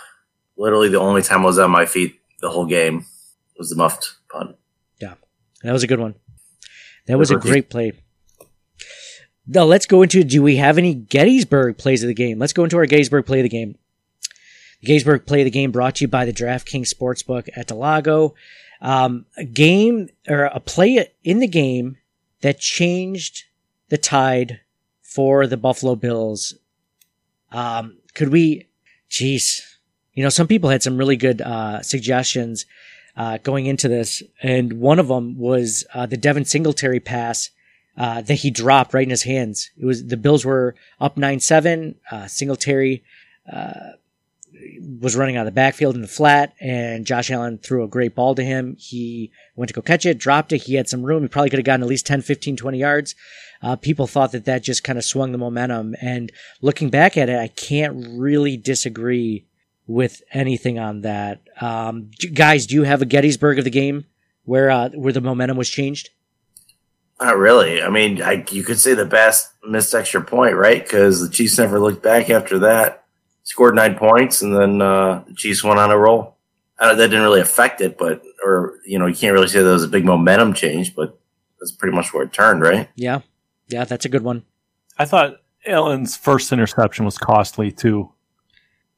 literally the only time I was on my feet the whole game was the muffed punt. Yeah, that was a good one. That was a great play. Now let's go into. Do we have any Gettysburg plays of the game? Let's go into our Gettysburg play of the game. The Gettysburg play the game brought to you by the DraftKings Sportsbook at del Lago. Um, a game or a play in the game that changed the tide for the Buffalo Bills. Um, could we, jeez, You know, some people had some really good uh, suggestions uh, going into this, and one of them was uh, the Devin Singletary pass uh, that he dropped right in his hands. It was the Bills were up nine seven. Uh, Singletary uh, was running out of the backfield in the flat, and Josh Allen threw a great ball to him. He went to go catch it, dropped it. He had some room. He probably could have gotten at least 10, 15, 20 yards. Uh, people thought that that just kind of swung the momentum. And looking back at it, I can't really disagree with anything on that. Um, guys, do you have a Gettysburg of the game where uh, where the momentum was changed? Not really. I mean, I, you could say the best missed extra point, right? Because the Chiefs never looked back after that. Scored nine points, and then uh, the Chiefs went on a roll. that didn't really affect it, but or you know, you can't really say there was a big momentum change, but that's pretty much where it turned, right? Yeah, yeah, that's a good one. I thought Allen's first interception was costly too.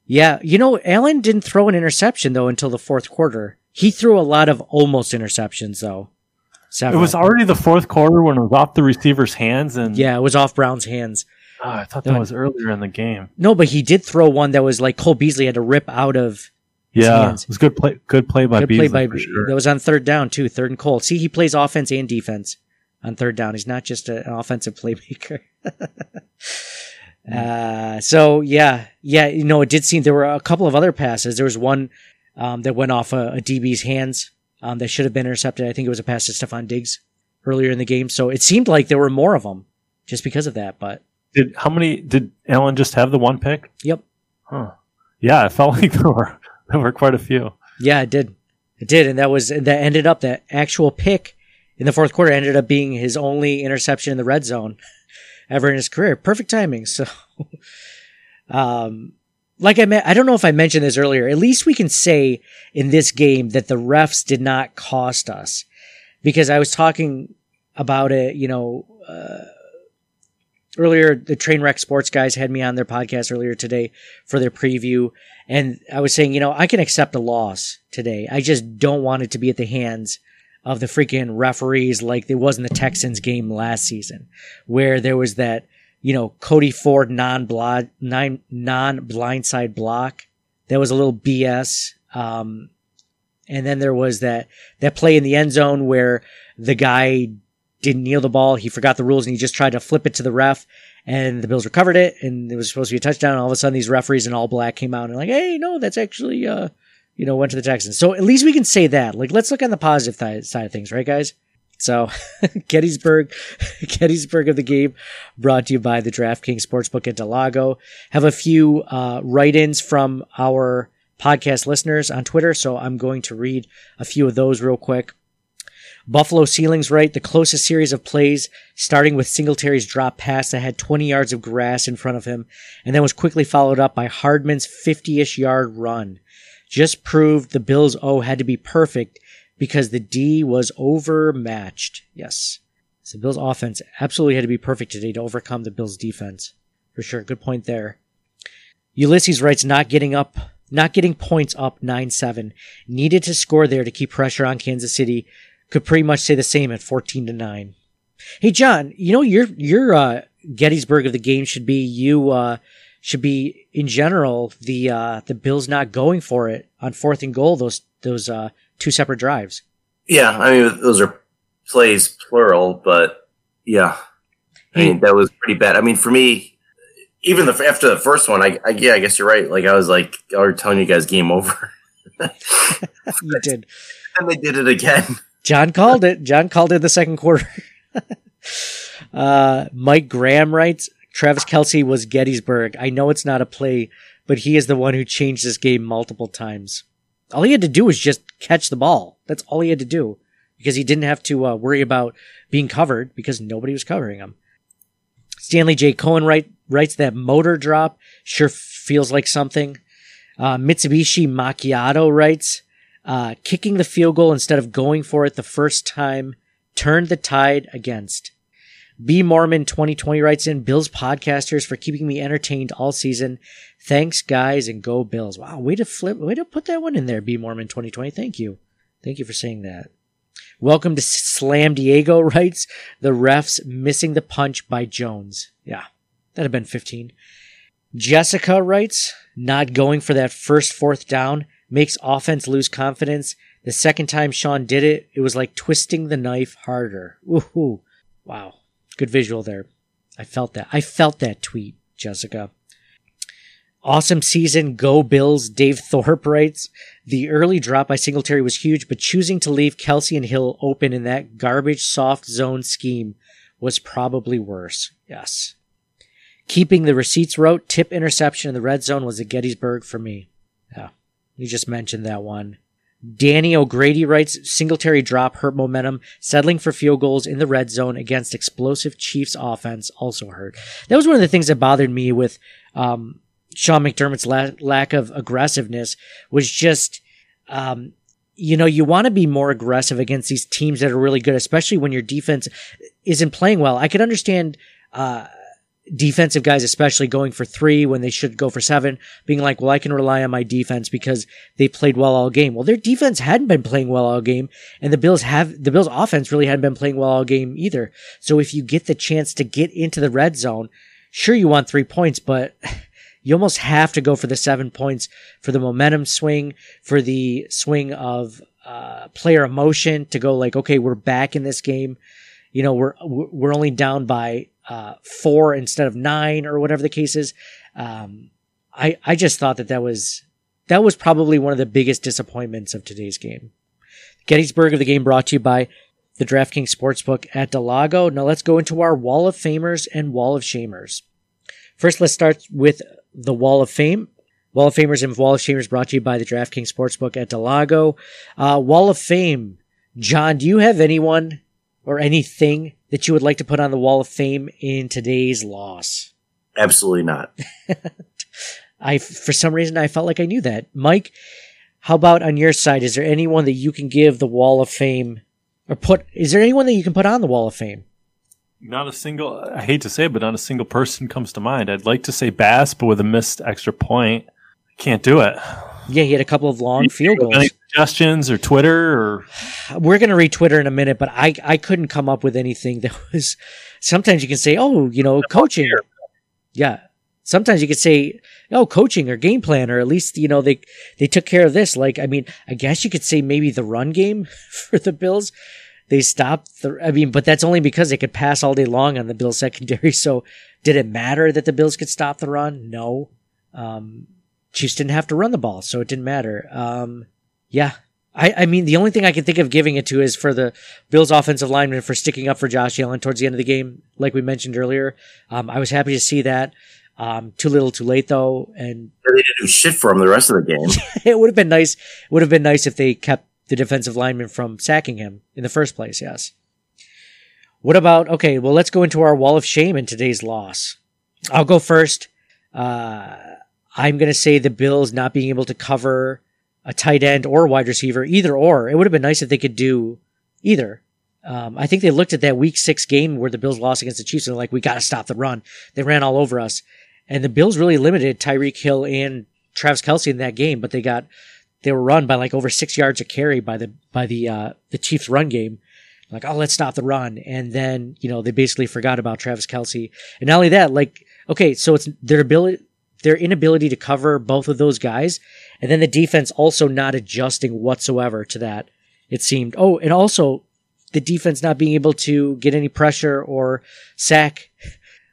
Yeah, you know, Allen didn't throw an interception though until the fourth quarter. He threw a lot of almost interceptions though. Several. It was already the fourth quarter when it was off the receiver's hands, and yeah, it was off Brown's hands. Oh, I thought that was earlier in the game. No, but he did throw one that was like Cole Beasley had to rip out of. Yeah, hands. it was good play. Good play by good Beasley. Play by, sure. That was on third down too. Third and Cole. See, he plays offense and defense on third down. He's not just a, an offensive playmaker. [LAUGHS] uh, so yeah, yeah, you know, it did seem there were a couple of other passes. There was one um, that went off a, a DB's hands um, that should have been intercepted. I think it was a pass to Stefon Diggs earlier in the game. So it seemed like there were more of them just because of that. But did how many did Allen just have the one pick? Yep. Huh. Yeah, it felt [LAUGHS] like there were there were quite a few. Yeah, it did. It did, and that was that ended up that actual pick in the fourth quarter ended up being his only interception in the red zone ever in his career. Perfect timing. [LAUGHS] So, um, like I meant, I don't know if I mentioned this earlier. At least we can say in this game that the refs did not cost us because I was talking about it, you know, uh, earlier the Trainwreck Sports guys had me on their podcast earlier today for their preview. And I was saying, you know, I can accept a loss today. I just don't want it to be at the hands of the freaking referees like it was in the Texans game last season, where there was that, you know, Cody Ford non non blindside block. That was a little BS. Um, and then there was that, that play in the end zone where the guy didn't kneel the ball. He forgot the rules and he just tried to flip it to the ref and the Bills recovered it and it was supposed to be a touchdown. All of a sudden these referees in all black came out and like, Hey, no, that's actually, uh, you know, went to the Texans. So at least we can say that. Like, let's look on the positive th- side of things, right, guys? So, [LAUGHS] Gettysburg, [LAUGHS] Gettysburg of the game, brought to you by the DraftKings Sportsbook at del Lago. Have a few uh, write-ins from our podcast listeners on Twitter, so I'm going to read a few of those real quick. Buffalo ceilings right, the closest series of plays, starting with Singletary's drop pass that had 20 yards of grass in front of him, and then was quickly followed up by Hardman's 50-ish yard run just proved the Bills' O had to be perfect because the D was overmatched. Yes. So Bills' offense absolutely had to be perfect today to overcome the Bills' defense. For sure. Good point there. Ulysses writes, not getting up, not getting points up 9-7. Needed to score there to keep pressure on Kansas City. Could pretty much say the same at 14 to 9. Hey, John, you know, your, your, uh, Gettysburg of the game should be you, uh, should be in general the uh, the Bills not going for it on fourth and goal those those uh, two separate drives. Yeah, I mean those are plays plural, but yeah, I mean that was pretty bad. I mean for me, even the after the first one, I, I yeah, I guess you're right. Like I was like, I was telling you guys, game over. [LAUGHS] [LAUGHS] you did, and they did it again. John called it. John called it the second quarter. [LAUGHS] uh, Mike Graham writes, Travis Kelce was Gettysburg. I know it's not a play, but he is the one who changed this game multiple times. All he had to do was just catch the ball. That's all he had to do because he didn't have to uh, worry about being covered because nobody was covering him. Stanley J. Cohen write, writes that motor drop sure feels like something. Uh, Mitsubishi Macchiato writes, uh, kicking the field goal instead of going for it the first time turned the tide against. B Mormon 2020 writes in Bills podcasters for keeping me entertained all season. Thanks, guys, and go Bills. Wow, way to flip, way to put that one in there, B Mormon 2020. Thank you. Thank you for saying that. Welcome to Slam Diego [LAUGHS] writes the refs missing the punch by Jones. Yeah, that'd have been 15. Jessica writes, not going for that first fourth down makes offense lose confidence. The second time Sean did it, it was like twisting the knife harder. Woohoo. Wow. Good visual there. I felt that. I felt that tweet, Jessica. Awesome season. Go Bills. Dave Thorpe writes, the early drop by Singletary was huge, but choosing to leave Kelce and Hill open in that garbage soft zone scheme was probably worse. Yes. Keeping the receipts wrote, tip interception in the red zone was a Gettysburg for me. Yeah. You just mentioned that one. Danny O'Grady writes, Singletary drop hurt momentum, settling for field goals in the red zone against explosive Chiefs offense also hurt. That was one of the things that bothered me with, um, Sean McDermott's la- lack of aggressiveness was just, um, you know, you want to be more aggressive against these teams that are really good, especially when your defense isn't playing well. I could understand, uh, defensive guys, especially going for three when they should go for seven, being like, well, I can rely on my defense because they played well all game. Well, their defense hadn't been playing well all game and the Bills have, the Bills offense really hadn't been playing well all game either. So if you get the chance to get into the red zone, sure you want three points, but [LAUGHS] you almost have to go for the seven points for the momentum swing, for the swing of, uh, player emotion to go like, okay, we're back in this game. You know, we're, we're only down by uh, four instead of nine or whatever the case is. Um, I, I just thought that that was, that was probably one of the biggest disappointments of today's game. Gettysburg of the game brought to you by the DraftKings Sportsbook at del Lago. Now let's go into our Wall of Famers and Wall of Shamers. First, let's start with the Wall of Fame. Wall of Famers and Wall of Shamers brought to you by the DraftKings Sportsbook at del Lago. Uh, Wall of Fame. John, do you have anyone or anything that you would like to put on the wall of fame in today's loss? Absolutely not. [LAUGHS] I, for some reason, I felt like I knew that. Mike, how about on your side? Is there anyone that you can give the wall of fame or put, is there anyone that you can put on the wall of fame? Not a single, I hate to say it, but not a single person comes to mind. I'd like to say Bass, but with a missed extra point, can't do it. Yeah, he had a couple of long field goals. Suggestions or Twitter or? We're gonna read Twitter in a minute, but I I couldn't come up with anything that [LAUGHS] was. Sometimes you can say, oh, you know, coaching. Yeah. Sometimes you could say, oh, coaching or game plan, or at least you know they they took care of this. Like, I mean, I guess you could say maybe the run game [LAUGHS] for the Bills. They stopped the. I mean, but that's only because they could pass all day long on the Bills secondary. [LAUGHS] So, did it matter that the Bills could stop the run? No. Um, Chiefs didn't have to run the ball, so it didn't matter. Um, yeah. I, I mean, the only thing I can think of giving it to is for the Bills offensive lineman for sticking up for Josh Allen towards the end of the game, like we mentioned earlier. Um, I was happy to see that. Um, too little, too late though, and they didn't do shit for him the rest of the game. [LAUGHS] it would have been nice. Would have been nice if they kept the defensive lineman from sacking him in the first place. Yes. What about okay? Well, let's go into our wall of shame in today's loss. I'll go first. Uh, I'm going to say the Bills not being able to cover a tight end or wide receiver, either or. It would have been nice if they could do either. Um, I think they looked at that week six game where the Bills lost against the Chiefs and they're like, we got to stop the run. They ran all over us. And the Bills really limited Tyreek Hill and Travis Kelce in that game, but they got, they were run by like over six yards a carry by the, by the, uh, the Chiefs run game. Like, oh, let's stop the run. And then, you know, they basically forgot about Travis Kelce. And not only that, like, okay, so it's their ability, their inability to cover both of those guys, and then the defense also not adjusting whatsoever to that. It seemed. Oh, and also the defense not being able to get any pressure or sack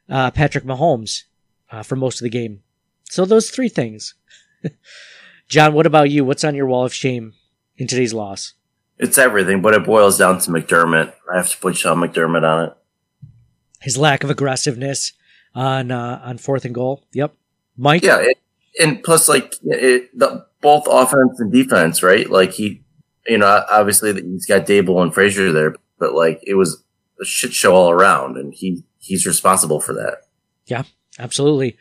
uh, Patrick Mahomes uh, for most of the game. So those three things. [LAUGHS] John, what about you? What's on your wall of shame in today's loss? It's everything, but it boils down to McDermott. I have to put Sean McDermott on it. His lack of aggressiveness on uh, on fourth and goal. Yep. Mike. Yeah, it, and plus, like it, the, both offense and defense, right? Like he, you know, obviously he's got Daboll and Frazier there, but like it was a shit show all around, and he he's responsible for that. Yeah, absolutely.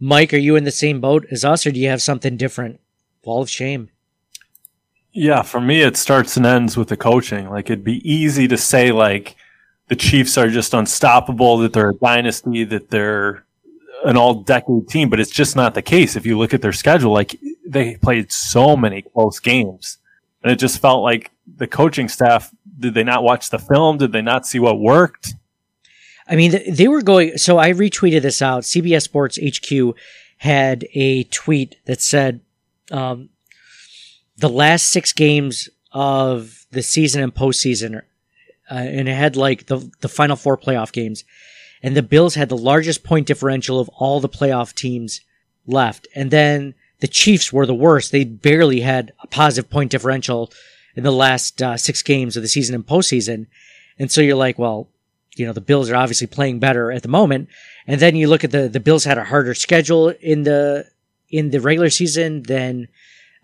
Mike, are you in the same boat as us, or do you have something different? Wall of shame. Yeah, for me, it starts and ends with the coaching. Like it'd be easy to say like the Chiefs are just unstoppable, that they're a dynasty, that they're an all decade team, but it's just not the case. If you look at their schedule, like they played so many close games and it just felt like the coaching staff, did they not watch the film? Did they not see what worked? I mean, they were going, so I retweeted this out. CBS Sports HQ had a tweet that said, um, the last six games of the season and postseason, uh, and it had like the, the final four playoff games. And the Bills had the largest point differential of all the playoff teams left. And then the Chiefs were the worst. They barely had a positive point differential in the last uh, six games of the season and postseason. And so you're like, well, you know, the Bills are obviously playing better at the moment. And then you look at the, the Bills had a harder schedule in the, in the regular season than,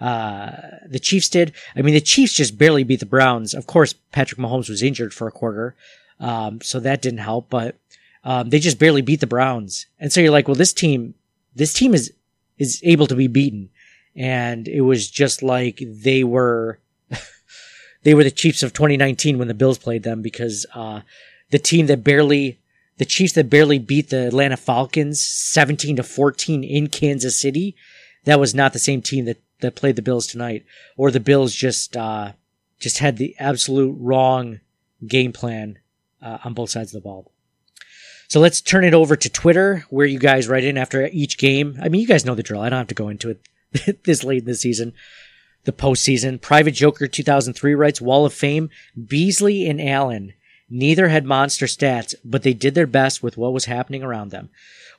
uh, the Chiefs did. I mean, the Chiefs just barely beat the Browns. Of course, Patrick Mahomes was injured for a quarter. Um, so that didn't help, but, um, they just barely beat the Browns. And so you're like, well, this team, this team is, is able to be beaten. And it was just like they were, [LAUGHS] they were the Chiefs of 2019 when the Bills played them because, uh, the team that barely, the Chiefs that barely beat the Atlanta Falcons 17 to 14 in Kansas City, that was not the same team that that played the Bills tonight, or the Bills just uh, just had the absolute wrong game plan uh, on both sides of the ball. So let's turn it over to Twitter, where you guys write in after each game. I mean, you guys know the drill. I don't have to go into it [LAUGHS] this late in the season, the postseason. Private Joker 2003 writes Wall of Fame, Beasley and Allen. Neither had monster stats, but they did their best with what was happening around them.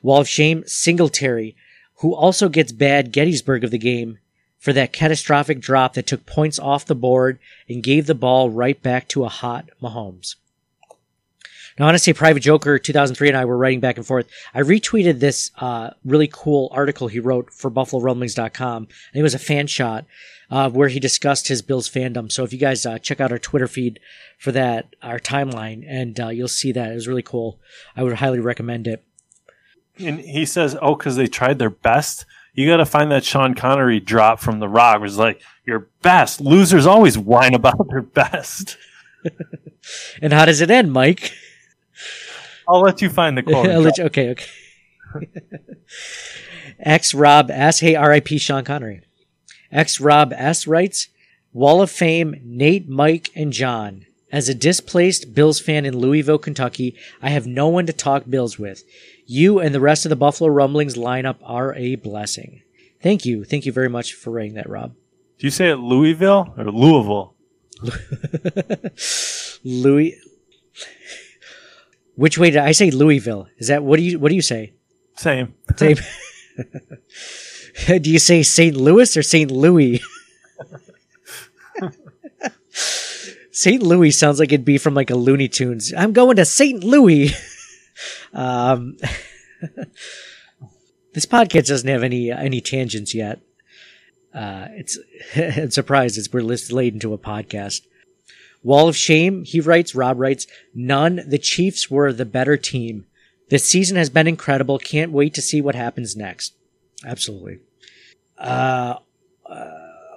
Wall of Shame, Singletary, who also gets bad Gettysburg of the game, for that catastrophic drop that took points off the board and gave the ball right back to a hot Mahomes. Now, I want to say Private Joker 2003 and I were writing back and forth. I retweeted this uh, really cool article he wrote for BuffaloRumblings.com. And it was a fan shot uh, where he discussed his Bills fandom. So if you guys uh, check out our Twitter feed for that, our timeline, and uh, you'll see that. It was really cool. I would highly recommend it. And he says, oh, because they tried their best you got to find that Sean Connery drop from The Rock, it's like your best. Losers always whine about their best. [LAUGHS] and how does it end, Mike? I'll let you find the quote. [LAUGHS] you, okay, okay. [LAUGHS] X Rob S. Hey, R.I.P. Sean Connery. X Rob S. writes, Wall of Fame, Nate, Mike, and John. As a displaced Bills fan in Louisville, Kentucky, I have no one to talk Bills with. You and the rest of the Buffalo Rumblings lineup are a blessing. Thank you. Thank you very much for writing that, Rob. Do you say it Louisville or Louisville? [LAUGHS] Louis. Which way did I say Louisville? Is that what do you what do you say? Same. Same. [LAUGHS] [LAUGHS] do you say St. Louis or St. Louis? [LAUGHS] St. Louis sounds like it'd be from like a Looney Tunes. I'm going to St. Louis. Um, this podcast doesn't have any any tangents yet. Uh, it's I'm surprised it's we're laid into a podcast. Wall of Shame, he writes, Rob writes, none. The Chiefs were the better team. This season has been incredible. Can't wait to see what happens next. Absolutely. Uh, uh,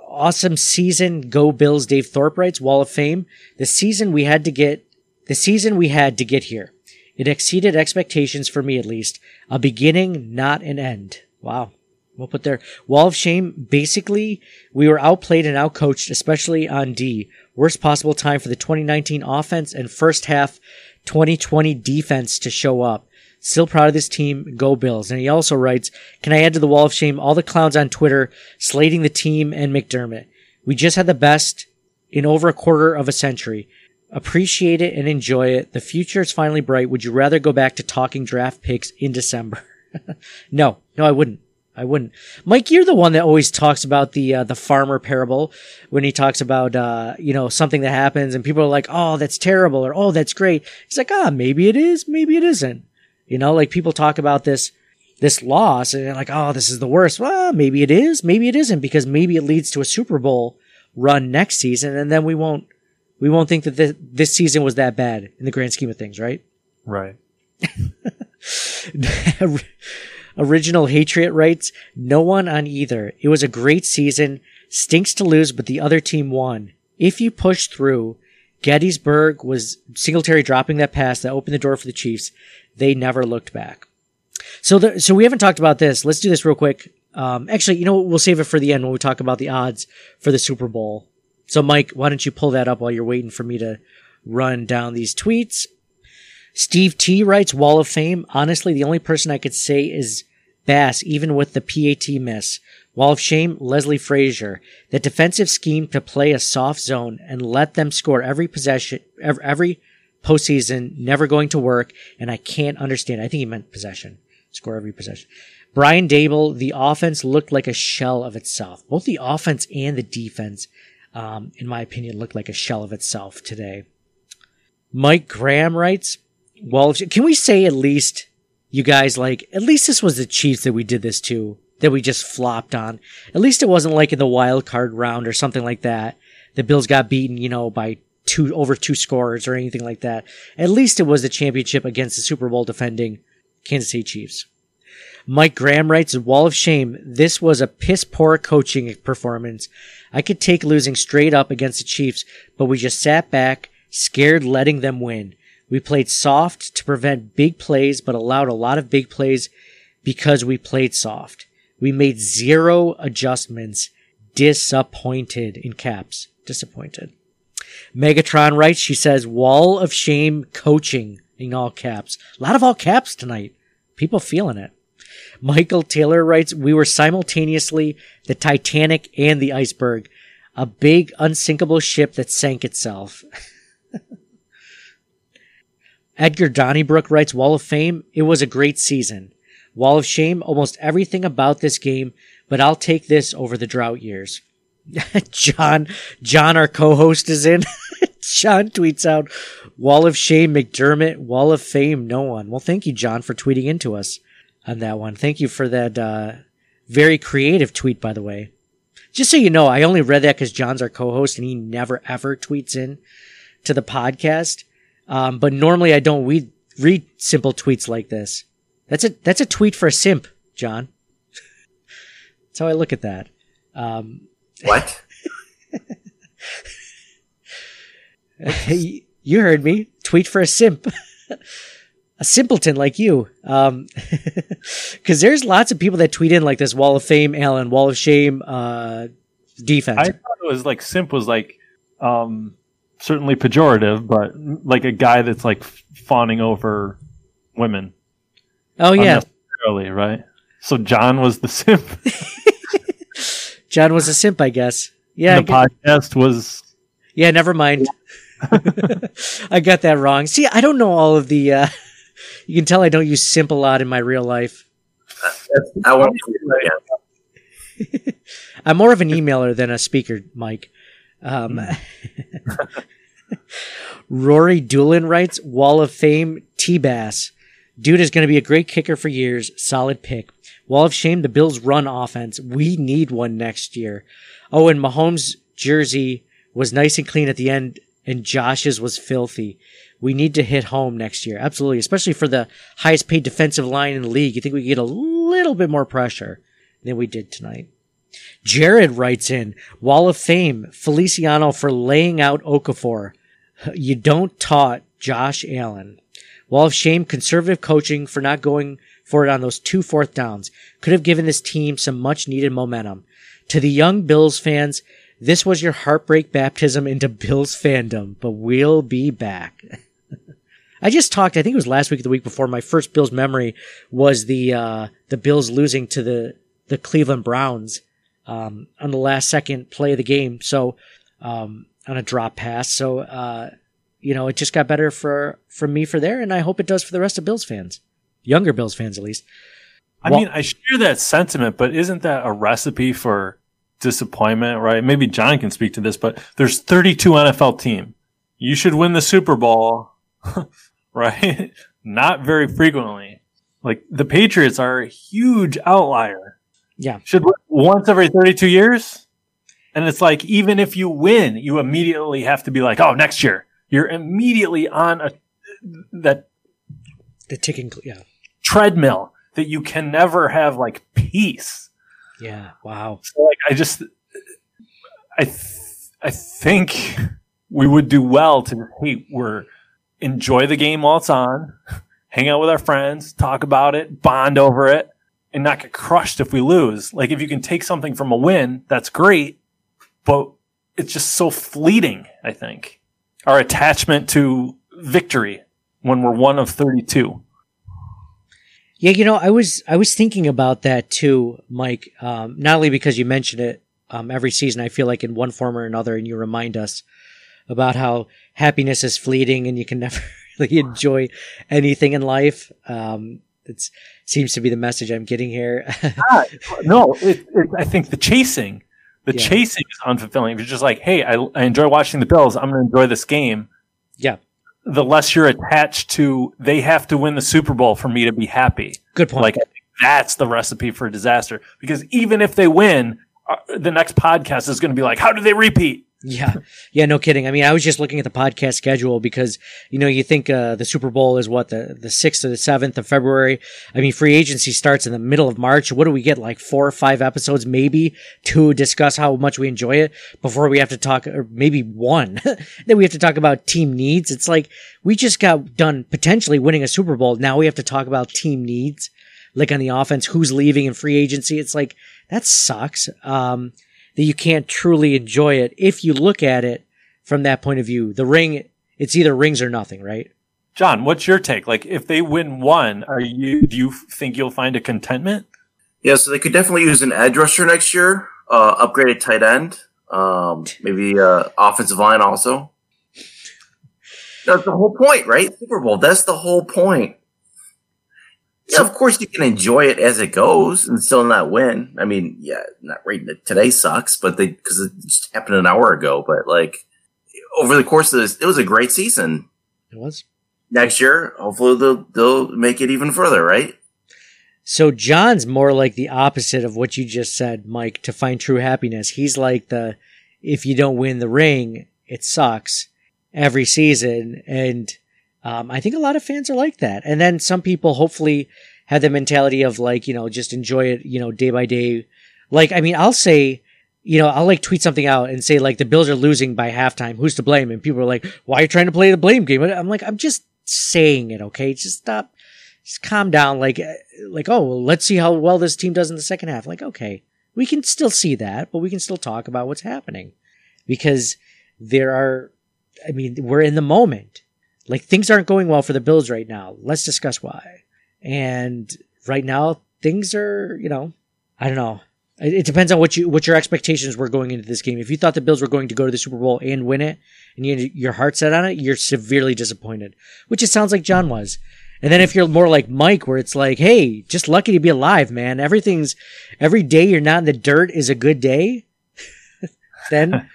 awesome season. Go Bills. Dave Thorpe writes, Wall of Fame. The season we had to get, the season we had to get here. It exceeded expectations for me at least. A beginning, not an end. Wow. We'll put there. Wall of shame. Basically, we were outplayed and outcoached, especially on D. Worst possible time for the 2019 offense and first half 2020 defense to show up. Still proud of this team. Go Bills. And he also writes, can I add to the wall of shame all the clowns on Twitter slating the team and McDermott? We just had the best in over a quarter of a century. Appreciate it and enjoy it. The future is finally bright. Would you rather go back to talking draft picks in December? [LAUGHS] no, no, I wouldn't. I wouldn't. Mike, you're the one that always talks about the uh, the farmer parable when he talks about uh, you know something that happens and people are like, "Oh, that's terrible," or "Oh, that's great." He's like, "Ah, maybe it is, maybe it isn't." You know, like people talk about this this loss and they're like, "Oh, this is the worst." Well, maybe it is, maybe it isn't, because maybe it leads to a Super Bowl run next season, and then we won't we won't think that this, this season was that bad in the grand scheme of things, right? Right. [LAUGHS] Original Hatriot writes, no one on either. It was a great season. Stinks to lose, but the other team won. If you push through, Gettysburg was Singletary dropping that pass that opened the door for the Chiefs. They never looked back. So, the, so we haven't talked about this. Let's do this real quick. Um, actually, you know? We'll save it for the end when we talk about the odds for the Super Bowl. So, Mike, why don't you pull that up while you're waiting for me to run down these tweets? Steve T writes Wall of Fame. Honestly, the only person I could say is Bass, even with the PAT miss. Wall of shame, Leslie Frazier. The defensive scheme to play a soft zone and let them score every possession, every postseason, never going to work. And I can't understand. I think he meant possession. Score every possession. Brian Daboll, the offense looked like a shell of itself. Both the offense and the defense, um, in my opinion, looked like a shell of itself today. Mike Graham writes, well, can we say at least, you guys, like, at least this was the Chiefs that we did this to, that we just flopped on. At least it wasn't like in the wild card round or something like that. The Bills got beaten, you know, by two, over two scores or anything like that. At least it was the championship against the Super Bowl defending Kansas City Chiefs. Mike Graham writes, Wall of Shame. This was a piss poor coaching performance. I could take losing straight up against the Chiefs, but we just sat back, scared letting them win. We played soft to prevent big plays, but allowed a lot of big plays because we played soft. We made zero adjustments. Disappointed in caps. Disappointed. Megatron writes, she says, wall of shame coaching in all caps. A lot of all caps tonight. People feeling it. Michael Taylor writes, We were simultaneously the Titanic and the iceberg, a big unsinkable ship that sank itself. [LAUGHS] Edgar Donnybrook writes, Wall of Fame, it was a great season. Wall of Shame, almost everything about this game, but I'll take this over the drought years. [LAUGHS] John, John, our co-host is in. [LAUGHS] John tweets out, Wall of Shame, McDermott, Wall of Fame, no one. Well, thank you, John, for tweeting into us on that one. Thank you for that uh, very creative tweet, by the way. Just so you know, I only read that because John's our co-host and he never ever tweets in to the podcast. Um, but normally I don't read, read simple tweets like this. That's a that's a tweet for a simp, John. that's how I look at that. Um, what? [LAUGHS] you heard me. Tweet for a simp [LAUGHS] a simpleton like you. Um, [LAUGHS] cause there's lots of people that tweet in like this wall of fame, Allen, wall of shame, uh, defense. I thought it was like simp was like, um, certainly pejorative, but like a guy that's like fawning over women. Oh yeah. Right. So John was the [LAUGHS] simp. John was a simp, I guess. Yeah. And the podcast was. Yeah, never mind. [LAUGHS] I got that wrong. See, I don't know all of the, uh, [LAUGHS] you can tell I don't use simp a lot in my real life. I want to I'm more of an emailer than a speaker, Mike. Um, Rory Doolin writes, Wall of Fame, T-Bass. Dude is going to be a great kicker for years. Solid pick. Wall of Shame, the Bills run offense. We need one next year. Oh, and Mahomes' jersey was nice and clean at the end, and Josh's was filthy we need to hit home next year. Absolutely. Especially for the highest paid defensive line in the league. You think we could get a little bit more pressure than we did tonight. Jared writes in, Wall of Fame, Feliciano for laying out Okafor. You don't taught Josh Allen. Wall of Shame, conservative coaching for not going for it on those two fourth downs. Could have given this team some much needed momentum. To the young Bills fans, this was your heartbreak baptism into Bills fandom, but we'll be back. [LAUGHS] I just talked, I think it was last week or the week before, my first Bills memory was the, uh, the Bills losing to the, the Cleveland Browns, um, on the last second play of the game. So, um, on a drop pass. So, uh, you know, it just got better for, for me for there. And I hope it does for the rest of Bills fans, younger Bills fans, at least. I well, mean, I share that sentiment, but isn't that a recipe for disappointment, right? Maybe John can speak to this, but there's 32 NFL team. You should win the Super Bowl [LAUGHS] right? Not very frequently. Like the Patriots are a huge outlier. Yeah. Should once every 32 years? And it's like, even if you win, you immediately have to be like, oh, next year. You're immediately on a, that, the ticking, yeah. Treadmill that you can never have like peace. Yeah. Wow. So like, I just, I, th- I think we would do well to, hey, we're, enjoy the game while it's on, hang out with our friends, talk about it, bond over it, and not get crushed if we lose. Like if you can take something from a win, that's great, but it's just so fleeting, I think. Our attachment to victory when we're one of 32. Yeah, you know, I was I was thinking about that too, Mike. Um, not only because you mentioned it um, every season, I feel like in one form or another, and you remind us about how happiness is fleeting and you can never [LAUGHS] really enjoy anything in life. Um, it seems to be the message I'm getting here. [LAUGHS] ah, no, it, it, I think the chasing, the Yeah. chasing is unfulfilling. If you're just like, hey, I, I enjoy watching the Bills, I'm going to enjoy this game. yeah, The less you're attached to, they have to win the Super Bowl for me to be happy. good point. Like that's the recipe for disaster. Because even if they win, uh, the next podcast is going to be like, how do they repeat? Yeah. Yeah, no kidding. I mean, I was just looking at the podcast schedule because, you know, you think, uh, the Super Bowl is what, the, the 6th or the 7th of February. I mean, free agency starts in the middle of March. What do we get? Like four or five episodes maybe to discuss how much we enjoy it before we have to talk, or maybe one. [LAUGHS] then we have to talk about team needs. It's like we just got done potentially winning a Super Bowl. Now we have to talk about team needs, like on the offense, who's leaving in free agency. It's like, that sucks. Um, that you can't truly enjoy it if you look at it from that point of view. The ring, it's either rings or nothing, right? John, what's your take? Like, if they win one, are you, do you think you'll find a contentment? Yeah, so they could definitely use an edge rusher next year, uh, upgraded tight end, um, maybe uh, offensive line also. That's the whole point, right? Super Bowl. That's the whole point. Yeah, of course you can enjoy it as it goes and still not win. I mean, yeah, not right. Today sucks, but they because it just happened an hour ago. But like over the course of this, it was a great season. It was. Next year, hopefully they'll they'll make it even further, right? So John's more like the opposite of what you just said, Mike, to find true happiness. He's like the, if you don't win the ring, it sucks every season. And, um, I think a lot of fans are like that. And then some people hopefully have the mentality of like, you know, just enjoy it, you know, day by day. Like, I mean, I'll say, you know, I'll like tweet something out and say like the Bills are losing by halftime. Who's to blame? And people are like, why are you trying to play the blame game? I'm like, I'm just saying it. Okay. Just stop. Just calm down. Like, uh, like, oh, well, let's see how well this team does in the second half. Like, okay, we can still see that, but we can still talk about what's happening because there are, I mean, we're in the moment. Like things aren't going well for the Bills right now. Let's discuss why. And right now things are, you know, I don't know. It, depends on what you what your expectations were going into this game. If you thought the Bills were going to go to the Super Bowl and win it, and you your heart set on it, you're severely disappointed. Which it sounds like John was. And then if you're more like Mike, where it's like, hey, just lucky to be alive, man. Everything's every day you're not in the dirt is a good day. [LAUGHS] then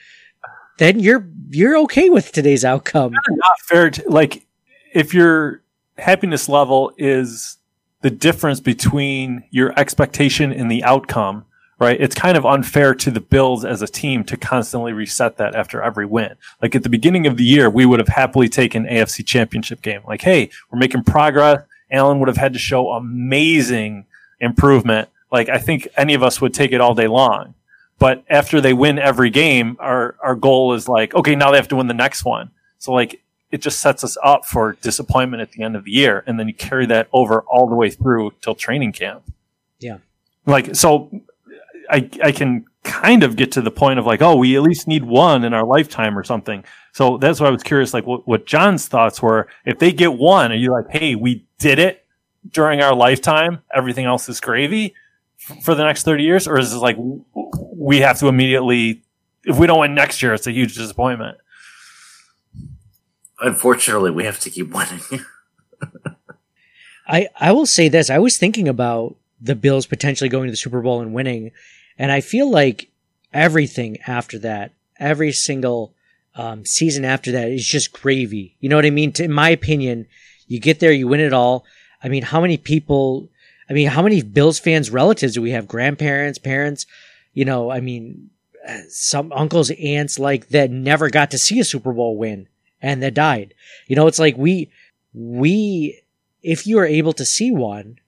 then you're you're okay with today's outcome. not fair to like if your happiness level is the difference between your expectation and the outcome right it's kind of unfair to the bills as a team to constantly reset that after every win. Like at the beginning of the year we would have happily taken afc championship game. Like hey we're making progress. Allen would have had to show amazing improvement. Like i think any of us would take it all day long but after they win every game, our our goal is like, okay, now they have to win the next one. So like it just sets us up for disappointment at the end of the year, and then you carry that over all the way through till training camp. Yeah. Like so, I I can kind of get to the point of like, oh, we at least need one in our lifetime or something. So that's why I was curious, like what what John's thoughts were. If they get one, are you like, hey, we did it during our lifetime? Everything else is gravy f- for the next 30 years? Or is it like w- w- we have to immediately, if we don't win next year, it's a huge disappointment? Unfortunately, we have to keep winning. [LAUGHS] I I will say this. I was thinking about the Bills potentially going to the Super Bowl and winning, and I feel like everything after that, every single um, season after that, is just gravy. You know what I mean? To, in my opinion, you get there, you win it all. I mean, how many people? I mean, how many Bills fans, relatives do we have? Grandparents, parents? You know, I mean, some uncles, aunts, like that never got to see a Super Bowl win and that died. You know, it's like we we if you are able to see one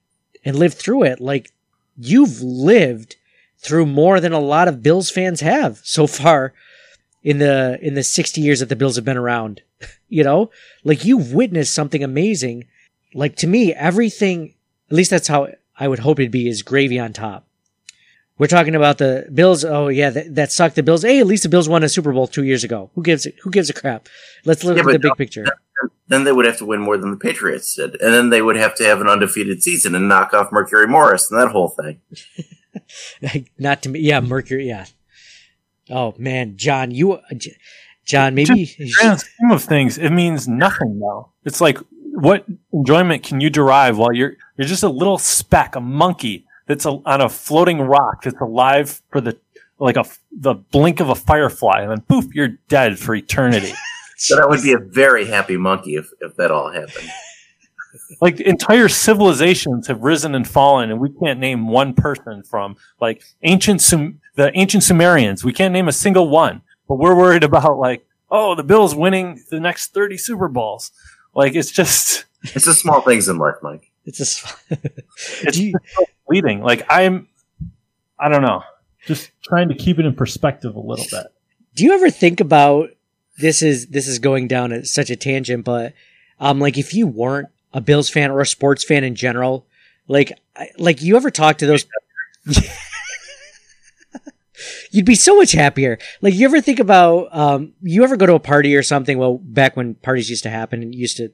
and live through it, like you've lived through more than a lot of Bills fans have so far in the in the 60 years that the Bills have been around. [LAUGHS] you know, like you've witnessed something amazing. Like to me, everything, at least that's how I would hope it'd be, is gravy on top. We're talking about the Bills. Oh yeah, that, that sucked. The Bills. Hey, at least the Bills won a Super Bowl two years ago. Who gives it? Who gives a crap? Let's look Yeah, at the big no, picture. then they would have to win more than the Patriots did, and then they would have to have an undefeated season and knock off Mercury Morris and that whole thing. [LAUGHS] Not to me. Yeah, Mercury. Yeah. Oh man, John, you, John, maybe. Just grand scheme of things, it means nothing though. It's like what enjoyment can you derive while you're you're just a little speck, a monkey that's a, on a floating rock that's alive for the like a the blink of a firefly, and then poof, you're dead for eternity. [LAUGHS] So that would be a very happy monkey if, if that all happened. like entire civilizations have risen and fallen, and we can't name one person from like ancient Sum- the ancient Sumerians. We can't name a single one, but we're worried about like oh the Bills winning the next thirty Super Bowls. Like it's just It's the small things in life, Mike. It's just [LAUGHS] it's just so fleeting. Like I'm, I don't know, just trying to keep it in perspective a little bit. Do you ever think about this? Is this is going down at such a tangent? But um, like if you weren't a Bills fan or a sports fan in general, like I- like you ever talk to those? [LAUGHS] You'd be so much happier. Like you ever think about um, you ever go to a party or something? Well, back when parties used to happen and used to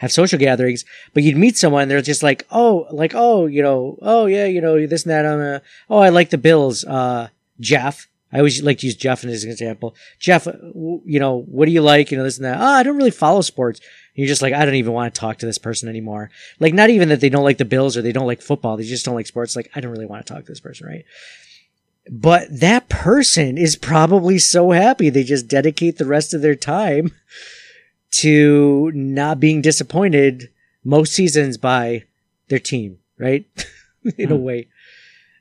have social gatherings, but you'd meet someone they're just like, oh, like, oh, you know, oh yeah, you know, this and that. Oh, I like the Bills. Uh, Jeff. I always like to use Jeff as an example. Jeff, w- you know, what do you like? You know, this and that. Oh, I don't really follow sports. And you're just like, I don't even want to talk to this person anymore. Like, not even that they don't like the Bills or they don't like football. They just don't like sports. Like, I don't really want to talk to this person, right? But that person is probably so happy they just dedicate the rest of their time to not being disappointed most seasons by their team, right? [LAUGHS] In a way.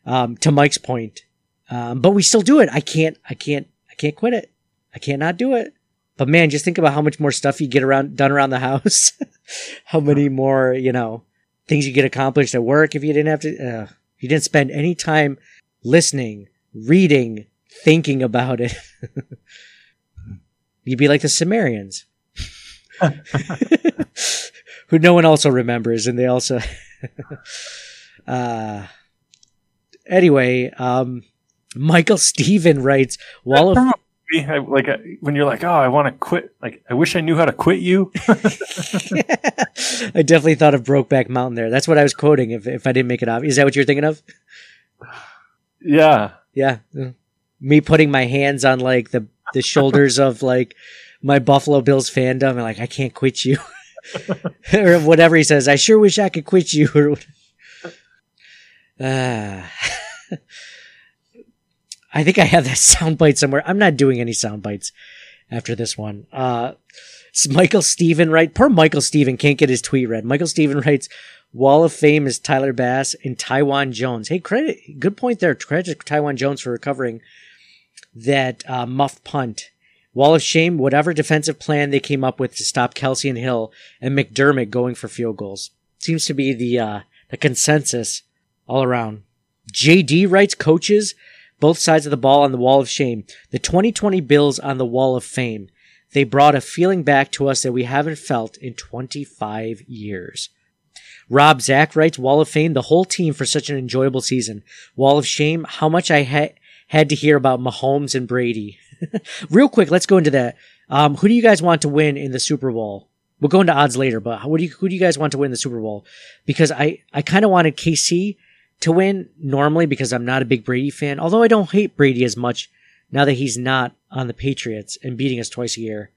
Um, to Mike's point. Um, but we still do it. I can't, I can't, I can't quit it. I can't not do it. But man, just think about how much more stuff you get around, done around the house. [LAUGHS] how many more, you know, things you get accomplished at work if you didn't have to, uh, you didn't spend any time listening, reading, thinking about it. [LAUGHS] You'd be like the Sumerians. Who no one also remembers, and they also. [LAUGHS] uh, anyway, um, Michael Steven writes, "Wall of I- like when you're like, oh, I want to quit. Like I wish I knew how to quit you. [LAUGHS] I definitely thought of Brokeback Mountain there. That's what I was quoting. If if I didn't make it obvious, is that what you're thinking of? yeah, Yeah, me putting my hands on like the the shoulders of like my Buffalo Bills fandom, and like I can't quit you, [LAUGHS] or whatever he says. I sure wish I could quit you. [LAUGHS] Or Ah. [SIGHS] I think I have that [LAUGHS] soundbite somewhere. I'm not doing any sound bites after this one. Uh, Michael Steven right? Poor Michael Steven can't get his tweet read. Michael Steven writes, Wall of Fame is Tyler Bass and Taiwan Jones. Hey, credit, good point there. Credit Taiwan Jones for recovering that uh, muffed punt. Wall of Shame, whatever defensive plan they came up with to stop Kelce and Hill and McDermott going for field goals. Seems to be the, uh, the consensus all around. JD writes coaches, both sides of the ball on the wall of shame. The 2020 Bills on the wall of fame. They brought a feeling back to us that we haven't felt in 25 years. Rob Zach writes, Wall of Fame, the whole team for such an enjoyable season. Wall of Shame, how much I ha- had to hear about Mahomes and Brady. [LAUGHS] Real quick, let's go into that. Um, who do you guys want to win in the Super Bowl? We'll go into odds later, but do you, who do you guys want to win the Super Bowl? Because I, I kind of wanted KC to win normally because I'm not a big Brady fan, although I don't hate Brady as much now that he's not on the Patriots and beating us twice a year.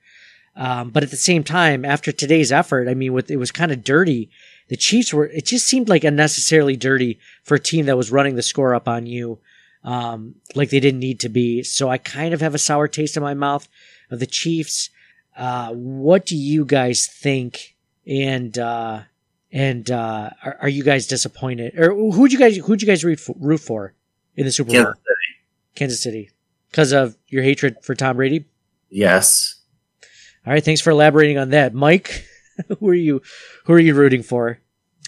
Um, but at the same time, after today's effort, I mean, with it was kind of dirty. The Chiefs were. It just seemed like unnecessarily dirty for a team that was running the score up on you, um, like they didn't need to be. So I kind of have a sour taste in my mouth of the Chiefs. Uh, what do you guys think? And uh, and uh, are, are you guys disappointed? Or who'd you guys who'd you guys root for, root for in the Super Bowl? Kansas City. Kansas City, because of your hatred for Tom Brady. Yes. All right, thanks for elaborating on that, Mike. [LAUGHS] who are you? Who are you rooting for?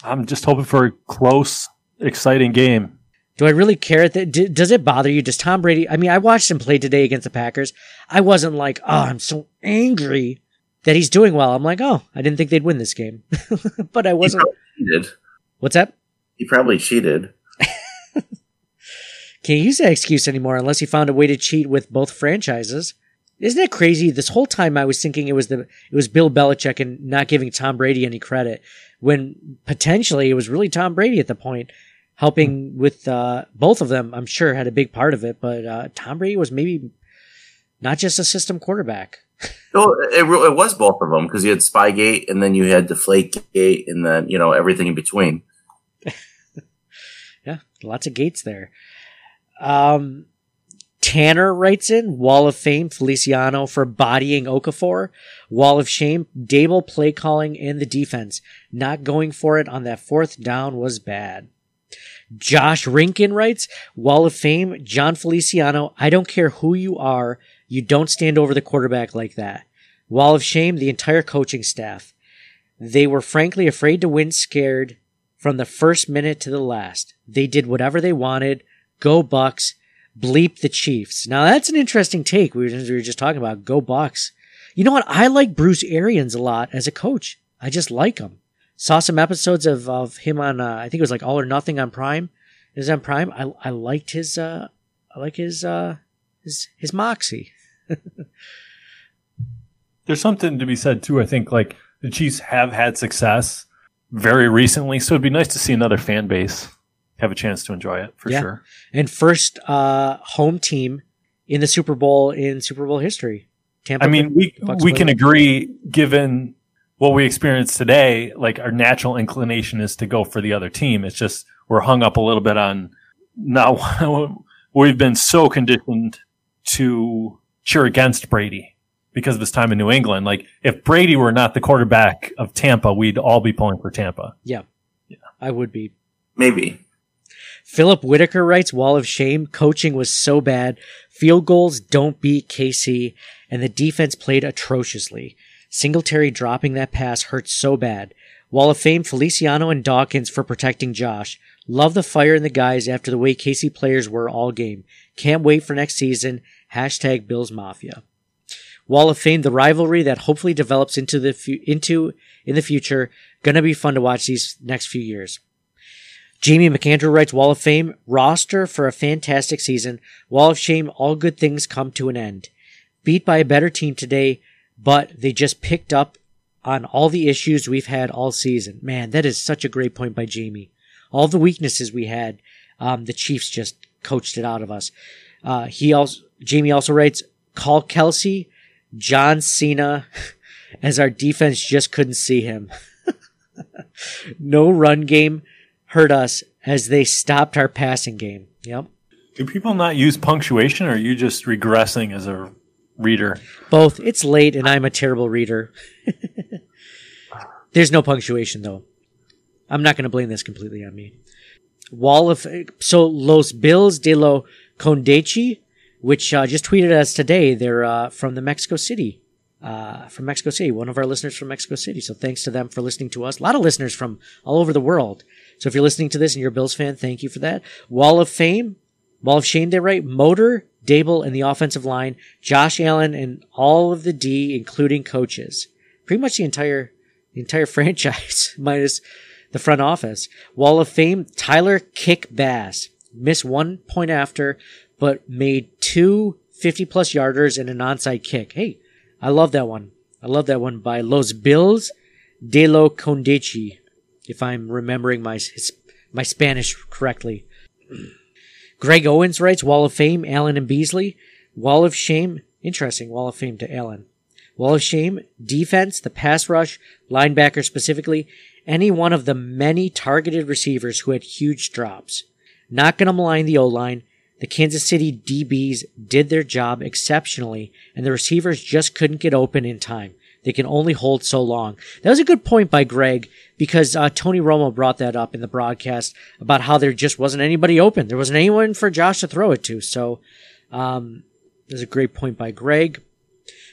I'm just hoping for a close, exciting game. Do I really care? That d- does it bother you? Does Tom Brady? I mean, I watched him play today against the Packers. I wasn't like, oh, I'm so angry that he's doing well. I'm like, oh, I didn't think they'd win this game, [LAUGHS] but I wasn't. cheated. What's that? He probably cheated. [LAUGHS] Can't use that excuse anymore unless he found a way to cheat with both franchises. Isn't it crazy? This whole time I was thinking it was the it was Bill Belichick and not giving Tom Brady any credit when potentially it was really Tom Brady at the point helping with uh, both of them. I'm sure had a big part of it, but uh, Tom Brady was maybe not just a system quarterback. [LAUGHS] No, it, it was both of them because you had Spygate and then you had Deflategate and then you know everything in between. [LAUGHS] yeah, lots of gates there. Um, Tanner writes in Wall of Fame Feliciano for bodying Okafor. Wall of Shame Daboll play calling and the defense. Not going for it on that fourth down was bad. Josh Rinkin writes Wall of Fame Jon Feliciano. I don't care who you are. You don't stand over the quarterback like that. Wall of Shame the entire coaching staff. They were frankly afraid to win scared from the first minute to the last. They did whatever they wanted. Go Bucks bleep the Chiefs. Now that's an interesting take. We were, we were just talking about go Bucks. You know what? I like Bruce Arians a lot as a coach. I just like him. Saw some episodes of, of him on, uh, I think it was like All or Nothing on Prime. Is on Prime. I, I liked his, uh, I like his, uh, his, his moxie. [LAUGHS] There's something to be said too. I think like the Chiefs have had success very recently, so it'd be nice to see another fan base have a chance to enjoy it for Yeah. sure. And first, uh, home team in the Super Bowl in Super Bowl history. Tampa. I mean, we we can agree, given what we experience today, like our natural inclination is to go for the other team. It's just we're hung up a little bit on now. [LAUGHS] we've been so conditioned to cheer against Brady because of his time in New England. Like if Brady were not the quarterback of Tampa, we'd all be pulling for Tampa. Yeah. I would be. Maybe. Philip Whitaker writes, Wall of Shame. Coaching was so bad. Field goals don't beat KC, and the defense played atrociously. Singletary dropping that pass hurts so bad. Wall of Fame, Feliciano and Dawkins for protecting Josh. Love the fire in the guys after the way KC players were all game. Can't wait for next season. Hashtag Bills Mafia. Wall of Fame, the rivalry that hopefully develops into the fu- into in the future. Gonna be fun to watch these next few years. Jamie McAndrew writes Wall of Fame roster for a fantastic season. Wall of Shame, all good things come to an end. Beat by a better team today, but they just picked up on all the issues we've had all season. Man, that is such a great point by Jamie. All the weaknesses we had, um, the Chiefs just coached it out of us. Uh, he also, Jamie also writes, call Kelce, John Cena, [LAUGHS] as our defense just couldn't see him. [LAUGHS] no run game hurt us as they stopped our passing game. Yep. Do people not use punctuation, or are you just regressing as a reader? Both. It's late and I'm a terrible reader. [LAUGHS] There's no punctuation though. I'm not going to blame this completely on me. Wall of so Los Bills de lo Condechi, which uh, just tweeted us today. They're uh, from the Mexico City, uh, from Mexico City. One of our listeners from Mexico City. So thanks to them for listening to us. A lot of listeners from all over the world. So if you're listening to this and you're a Bills fan, thank you for that. Wall of Fame, Wall of Shame, they write Motor, Daboll, and the offensive line, Josh Allen, and all of the D, including coaches. Pretty much the entire the entire [LAUGHS] franchise minus the front office. Wall of Fame, Tyler Kick Bass. Missed one point after, but made two 50 plus yarders and an onside kick. Hey, I love that one. I love that one by Los Bills de lo Condechi, if I'm remembering my, my Spanish correctly. [CLEARS THROAT] Greg Owens writes Wall of Fame, Allen and Beasley. Wall of Shame, interesting, Wall of Fame to Allen. Wall of Shame, defense, the pass rush, linebacker specifically, any one of the many targeted receivers who had huge drops. Not going to malign the O line. The Kansas City DBs did their job exceptionally, and the receivers just couldn't get open in time. They can only hold so long. That was a good point by Greg because uh, Tony Romo brought that up in the broadcast about how there just wasn't anybody open. There wasn't anyone for Josh to throw it to. So, um, there's a great point by Greg.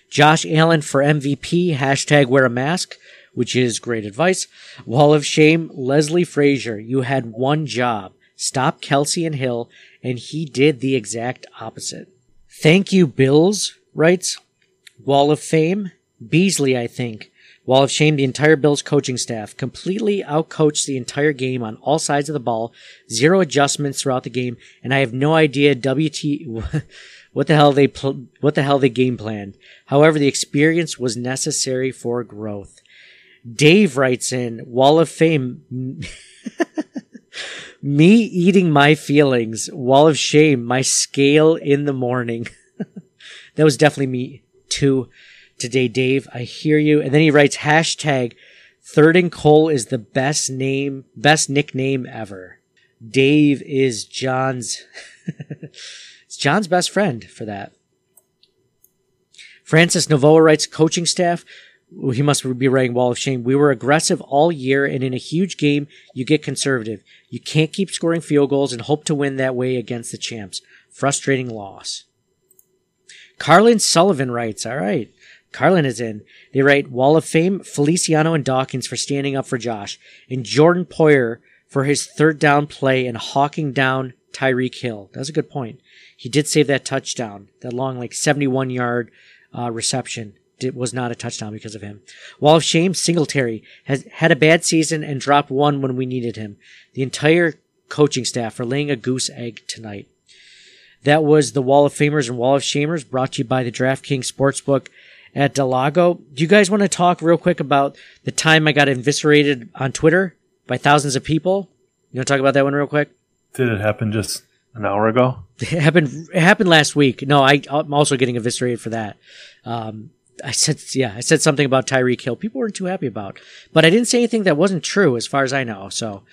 Josh Allen for MVP, hashtag wear a mask, which is great advice. Wall of Shame, Leslie Frazier, you had one job. Stop Kelce and Hill, and he did the exact opposite. Thank you, Bills, writes. Wall of Fame, Beasley, I think. Wall of Shame, the entire Bills coaching staff completely outcoached the entire game on all sides of the ball, zero adjustments throughout the game, and I have no idea WT, [LAUGHS] what the hell they pl- what the hell they game planned. However, the experience was necessary for growth. Dave writes in Wall of Fame. [LAUGHS] Me eating my feelings. Wall of shame. My scale in the morning. [LAUGHS] that was definitely me too today, Dave. I hear you. And then he writes hashtag third and Cole is the best name, best nickname ever. Dave is John's, [LAUGHS] it's John's best friend for that. Francis Novoa writes coaching staff. He must be writing wall of shame. We were aggressive all year and in a huge game, you get conservative. You can't keep scoring field goals and hope to win that way against the champs. Frustrating loss. Carlin Sullivan writes, all right. Carlin is in. They write Wall of Fame, Feliciano and Dawkins for standing up for Josh, and Jordan Poyer for his third down play and hawking down Tyreek Hill. That was a good point. He did save that touchdown, that long, like 71 yard uh, reception. It was not a touchdown because of him. Wall of Shame, Singletary has had a bad season and dropped one when we needed him. The entire coaching staff for laying a goose egg tonight. That was the Wall of Famers and Wall of Shamers brought to you by the DraftKings Sportsbook at del Lago. Do you guys want to talk real quick about the time I got eviscerated on Twitter by thousands of people? You want to talk about that one real quick? Did it happen just an hour ago? [LAUGHS] It happened. It happened last week. No, I, I'm also getting eviscerated for that. Um, I said, yeah, I said something about Tyreek Hill. People weren't too happy about, but I didn't say anything that wasn't true, as far as I know. So,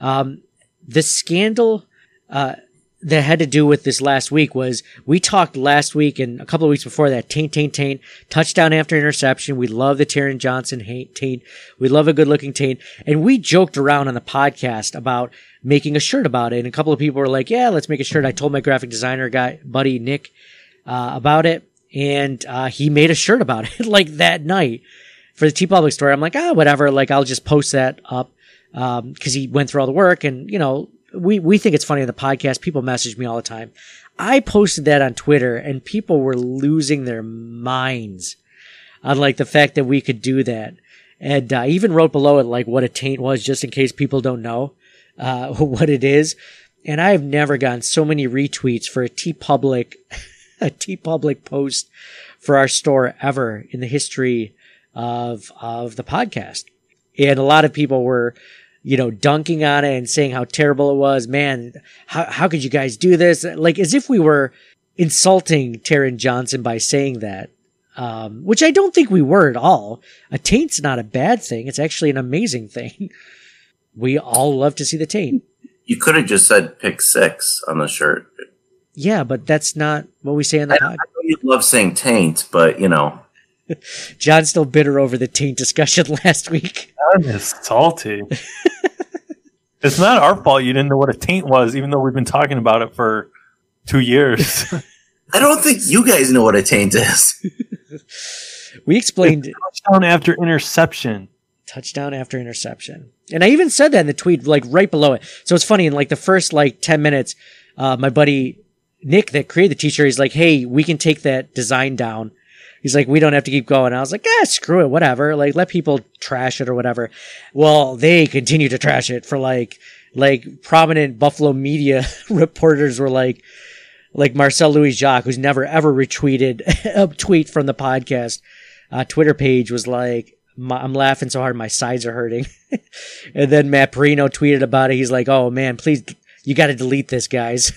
um, the scandal, uh, that had to do with this last week was we talked last week and a couple of weeks before that taint taint taint touchdown after interception. We love the Taron Johnson taint. We love a good looking taint. And we joked around on the podcast about making a shirt about it. And a couple of people were like yeah let's make a shirt. I told my graphic designer guy buddy Nick uh, about it. And uh, he made a shirt about it [LAUGHS] like that night. For the TeePublic story I'm like ah whatever. Like I'll just post that up because um, he went through all the work and you know we, we think it's funny on the podcast. People message me all the time. I posted that on Twitter and people were losing their minds on like the fact that we could do that. And I uh, even wrote below it like what a taint was just in case people don't know, uh, [LAUGHS] what it is. And I have never gotten so many retweets for a TeePublic, [LAUGHS] a TeePublic post for our store ever in the history of, of the podcast. And a lot of people were, you know, dunking on it and saying how terrible it was. Man, how, how could you guys do this? Like as if we were insulting Taron Johnson by saying that. Um, which I don't think we were at all. A taint's not a bad thing. It's actually an amazing thing. [LAUGHS] We all love to see the taint. You could have just said pick six on the shirt. Yeah, but that's not what we say in the I, podcast. I know you love saying taint, but you know. [LAUGHS] John's still bitter over the taint discussion [LAUGHS] last week. I'm just salty. [LAUGHS] It's not our fault you didn't know what a taint was, even though we've been talking about it for two years. I don't think you guys know what a taint is. we explained touchdown after interception. Touchdown after interception. And I even said that in the tweet, like right below it. So it's funny, in like the first like 10 minutes, uh, my buddy Nick that created the t-shirt, he's like, Hey, we can take that design down he's like, we don't have to keep going. I was like, ah, screw it, whatever. Like, let people trash it or whatever. Well, they continue to trash it for like, like prominent Buffalo media [LAUGHS] reporters were like, like Marcel Louis Jacques, who's never ever retweeted [LAUGHS] a tweet from the podcast, uh, Twitter page was like, I'm laughing so hard my sides are hurting. [LAUGHS] and then Matt Parrino tweeted about it. He's like, oh man, please, you got to delete this, guys.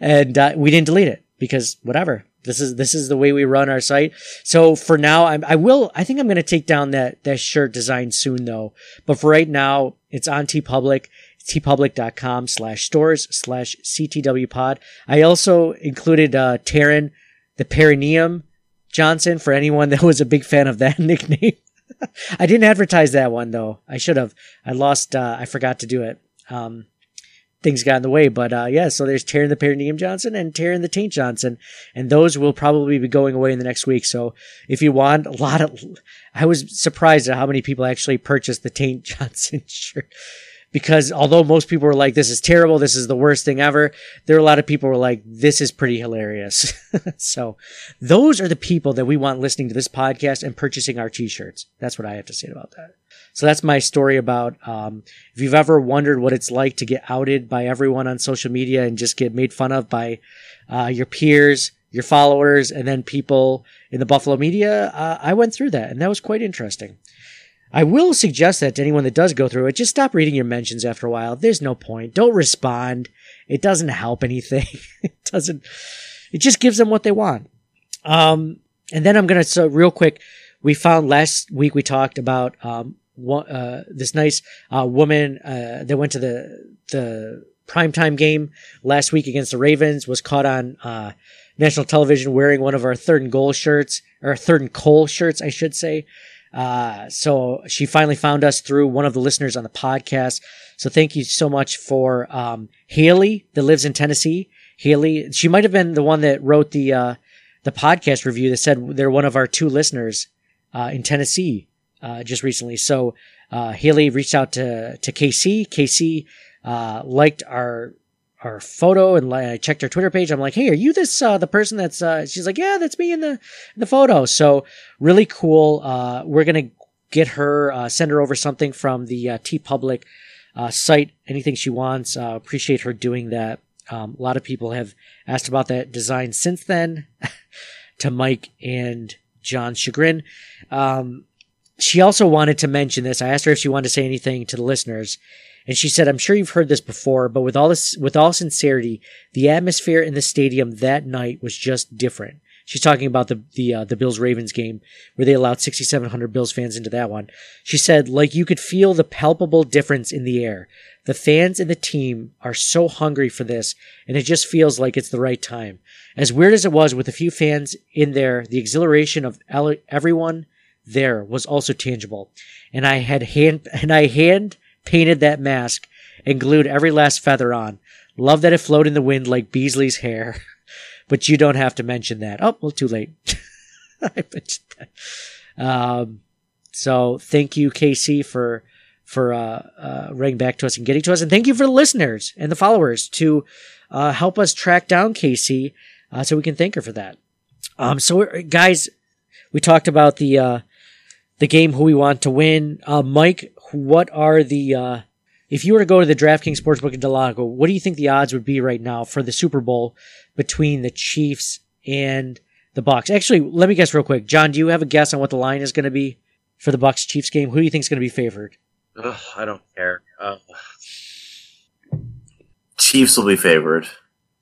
and uh, we didn't delete it because whatever. This is this is the way we run our site. So for now, I'm, I will. I think I'm going to take down that that shirt design soon, though. But for right now, it's on TeePublic. tpublic.com slash stores slash CTW pod. I also included uh, Taron, the perineum Johnson, for anyone that [LAUGHS] was a big fan of that [LAUGHS] nickname. [LAUGHS] I didn't advertise that one though. I should have. I lost. Uh, I forgot to do it. Um, things got in the way. But uh, yeah, so there's Taron the Perineum Johnson and Taron the Taint Johnson, and those will probably be going away in the next week. So if you want a lot of, I was surprised at how many people actually purchased the Taint [LAUGHS] Johnson shirt. because although most people were like, this is terrible, this is the worst thing ever, there are a lot of people were like, this is pretty hilarious. [LAUGHS] so those are the people that we want listening to this podcast and purchasing our t-shirts. That's what I have to say about that. So that's my story about, um, if you've ever wondered what it's like to get outed by everyone on social media and just get made fun of by, uh, your peers, your followers, and then people in the Buffalo media, uh, I went through that and that was quite interesting. I will suggest that to anyone that does go through it, just stop reading your mentions after a while. There's no point. Don't respond. It doesn't help anything. [LAUGHS] it doesn't, it just gives them what they want. Um, and then I'm going to, so real quick, we found last week we talked about, um, uh, this nice, uh, woman, uh, that went to the, the primetime game last week against the Ravens was caught on, uh, national television wearing one of our third and goal shirts, or third and coal shirts, I should say. Uh, so she finally found us through one of the listeners on the podcast. So thank you so much for, um, Haley that lives in Tennessee. Haley, she might have been the one that wrote the, uh, the podcast review that said they're one of our two listeners, uh, in Tennessee, uh, just recently. So, uh, Haley reached out to, to KC. KC, uh, liked our, our photo and I checked her Twitter page. I'm like, Hey, are you this, uh, the person that's, uh, she's like, yeah, that's me in the, in the photo. So really cool. Uh, we're to get her, uh, send her over something from the, uh, TeePublic, uh, site, anything she wants. Uh, appreciate her doing that. Um, a lot of people have asked about that design since then [LAUGHS] to Mike and John's chagrin. Um, she also wanted to mention this. I asked her if she wanted to say anything to the listeners. And she said, I'm sure you've heard this before, but with all this, with all sincerity, the atmosphere in the stadium that night was just different. She's talking about the, the, uh, the Bills Ravens game where they allowed 6,700 Bills fans into that one. She said, like you could feel the palpable difference in the air. The fans and the team are so hungry for this, and it just feels like it's the right time. As weird as it was with a few fans in there, the exhilaration of everyone there was also tangible. And I had hand, [LAUGHS] and I hand painted that mask and glued every last feather on. Love that it flowed in the wind like Beasley's hair. [LAUGHS] But you don't have to mention that. Oh, well, too late. [LAUGHS] I mentioned that. Um, so thank you, KC, for for uh, uh, writing back to us and getting to us, and thank you for the listeners and the followers to uh, help us track down KC, uh, so we can thank her for that. Um, so guys, we talked about the uh, the game who we want to win. Uh, Mike, what are the uh, if you were to go to the DraftKings Sportsbook in Del Lago, what do you think the odds would be right now for the Super Bowl between the Chiefs and the Bucks? Actually, let me guess real quick. John, do you have a guess on what the line is going to be for the Bucks Chiefs game? Who do you think is going to be favored? Ugh, I don't care. Uh, Chiefs will be favored.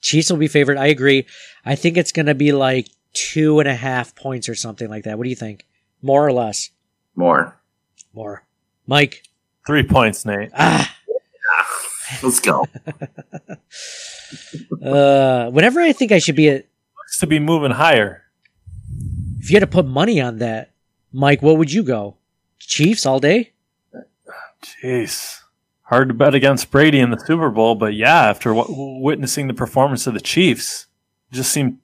Chiefs will be favored. I agree. I think it's going to be like two and a half points or something like that. What do you think? More or less? More. More. Mike. Three points, Nate. Ah. [LAUGHS] Let's go. [LAUGHS] uh, whenever I think I should be at, to be moving higher. If you had to put money on that, Mike, what would you go? Chiefs all day? Jeez. Hard to bet against Brady in the Super Bowl, but yeah, after w- witnessing the performance of the Chiefs, just seemed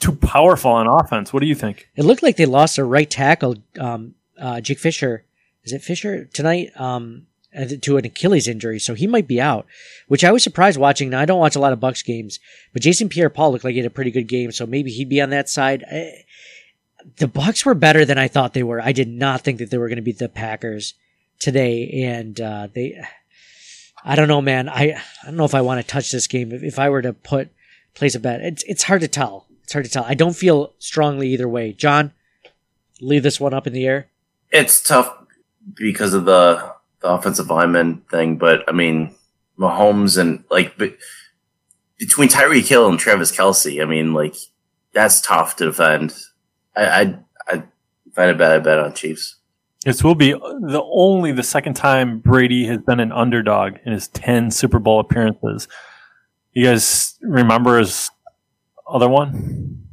too powerful on offense. What do you think? It looked like they lost their right tackle, um, uh, Jake Fisher. Is it Fisher tonight? Um, to an Achilles injury, so he might be out, which I was surprised watching. Now I don't watch a lot of Bucks games, but Jason Pierre-Paul looked like he had a pretty good game, so maybe he'd be on that side. I, the Bucks were better than I thought they were. I did not think that they were going to beat the Packers today, and uh, they. I don't know, man. I I don't know if I want to touch this game. If, if I were to put place a bet, it's it's hard to tell. It's hard to tell. I don't feel strongly either way. John, leave this one up in the air. It's tough because of the the offensive lineman thing, but I mean, Mahomes and like between Tyreek Hill and Travis Kelce, I mean, like that's tough to defend. I I I find it bad. I bet on Chiefs. This will be the only the second time Brady has been an underdog in his ten Super Bowl appearances. You guys remember his other one?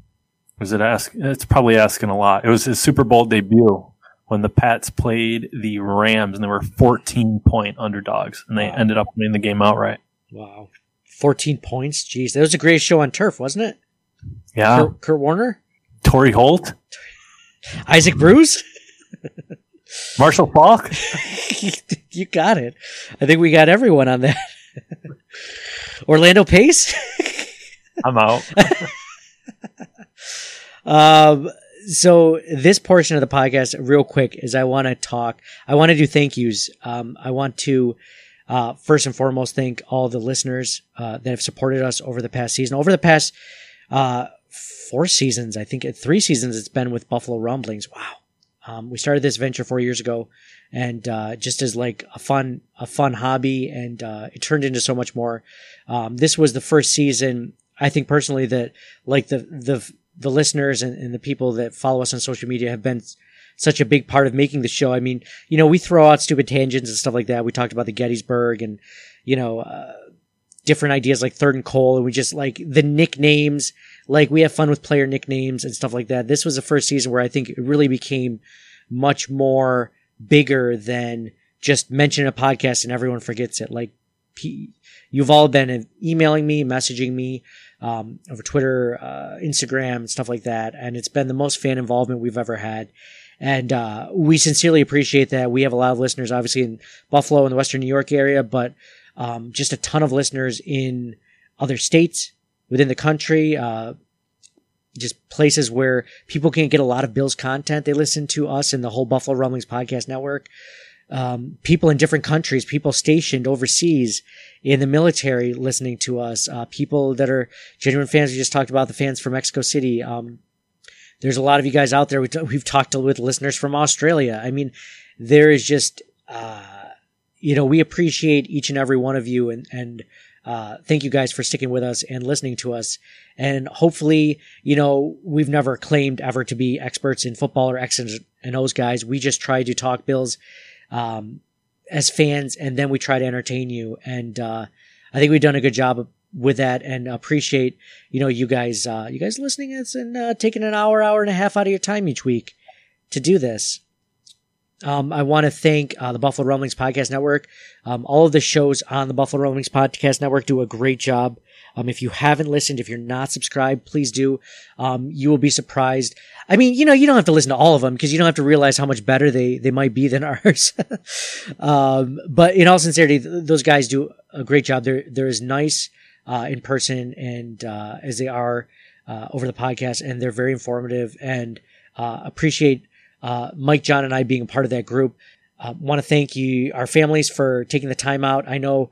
Was it ask? It's probably asking a lot. It was his Super Bowl debut when the Pats played the Rams and they were 14 point underdogs and they wow. ended up winning the game outright. Wow. 14 points? Jeez. That was a great show on turf, wasn't it? Yeah. Kurt, Kurt Warner? Torry Holt? Isaac Bruce? [LAUGHS] Marshall Faulk. [LAUGHS] you got it. I think we got everyone on that. [LAUGHS] Orlando Pace. I'm out. [LAUGHS] um, so this portion of the podcast, real quick, is I want to talk. I want to do thank yous. Um, I want to uh, first and foremost thank all the listeners uh, that have supported us over the past season. Over the past uh, four seasons, I think three seasons, it's been with Buffalo Rumblings. Wow. Um, we started this venture four years ago, and uh, just as like a fun a fun hobby, and uh, it turned into so much more. Um, this was the first season, I think personally, that like the the the listeners and, and the people that follow us on social media have been such a big part of making the show. I mean, you know, we throw out stupid tangents and stuff like that. We talked about the Gettysburg and you know. Uh, different ideas like third and coal and we just like the nicknames like we have fun with player nicknames and stuff like that this was the first season where i think it really became much more bigger than just mention a podcast and everyone forgets it like you've all been emailing me messaging me um, over twitter uh, instagram and stuff like that and it's been the most fan involvement we've ever had and uh, we sincerely appreciate that we have a lot of listeners obviously in buffalo and the western new york area but um, just a ton of listeners in other states within the country, uh, just places where people can't get a lot of Bills content. They listen to us and the whole Buffalo Rumblings podcast network. Um, people in different countries, people stationed overseas in the military listening to us, uh, people that are genuine fans. We just talked about the fans from Mexico City. Um, there's a lot of you guys out there. We have talked with listeners from Australia. I mean, there is just, uh, you know, we appreciate each and every one of you and, and, uh, thank you guys for sticking with us and listening to us. And hopefully, you know, we've never claimed ever to be experts in football or X's and O's guys. We just try to talk Bills, um, as fans and then we try to entertain you. And, uh, I think we've done a good job with that and appreciate, you know, you guys, uh, you guys listening and, uh, taking an hour, hour and a half out of your time each week to do this. Um, I want to thank uh, the Buffalo Rumblings Podcast Network. Um, all of the shows on the Buffalo Rumblings Podcast Network do a great job. Um, if you haven't listened, if you're not subscribed, please do. Um, you will be surprised. I mean, you know, you don't have to listen to all of them because you don't have to realize how much better they, they might be than [LAUGHS] ours. Um, but in all sincerity, th- those guys do a great job. They're, they're as nice, uh, in person and, uh, as they are, uh, over the podcast and they're very informative and, uh, appreciate uh, Mike, John, and I being a part of that group. Uh, Want to thank you, our families, for taking the time out. I know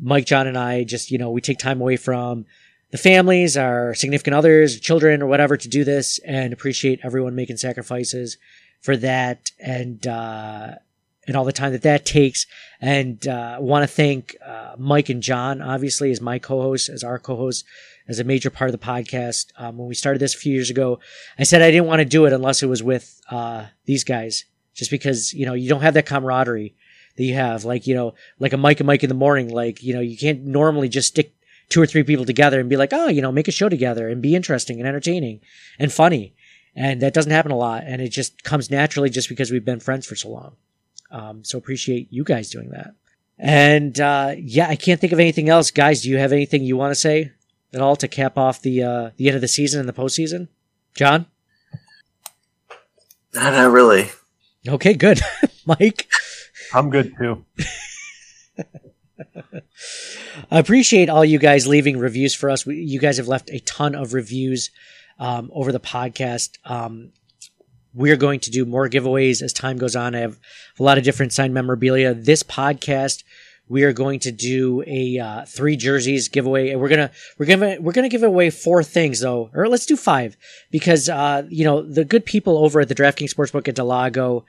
Mike, John, and I just, you know, we take time away from the families, our significant others, children, or whatever to do this and appreciate everyone making sacrifices for that and, uh, and all the time that that takes. And, uh, want to thank, uh, Mike and John, obviously, as my co-hosts, as our co-hosts as a major part of the podcast. Um, when we started this a few years ago, I said I didn't want to do it unless it was with uh, these guys, just because you know you don't have that camaraderie that you have, like you know, like a Mike and Mike in the morning. Like you know, you can't normally just stick two or three people together and be like, oh, you know, make a show together and be interesting and entertaining and funny. And that doesn't happen a lot, and it just comes naturally just because we've been friends for so long. Um, so appreciate you guys doing that. And uh, yeah, I can't think of anything else, guys. Do you have anything you want to say? at all to cap off the uh, the end of the season and the postseason? John? Not, not really. Okay, good. [LAUGHS] Mike? I'm good too. [LAUGHS] I appreciate all you guys leaving reviews for us. We, you guys have left a ton of reviews um, over the podcast. Um, we're going to do more giveaways as time goes on. I have a lot of different signed memorabilia. This podcast we are going to do a uh, three jerseys giveaway and we're gonna we're gonna we're gonna give away four things though or let's do five because uh, you know the good people over at the draftkings sportsbook at del lago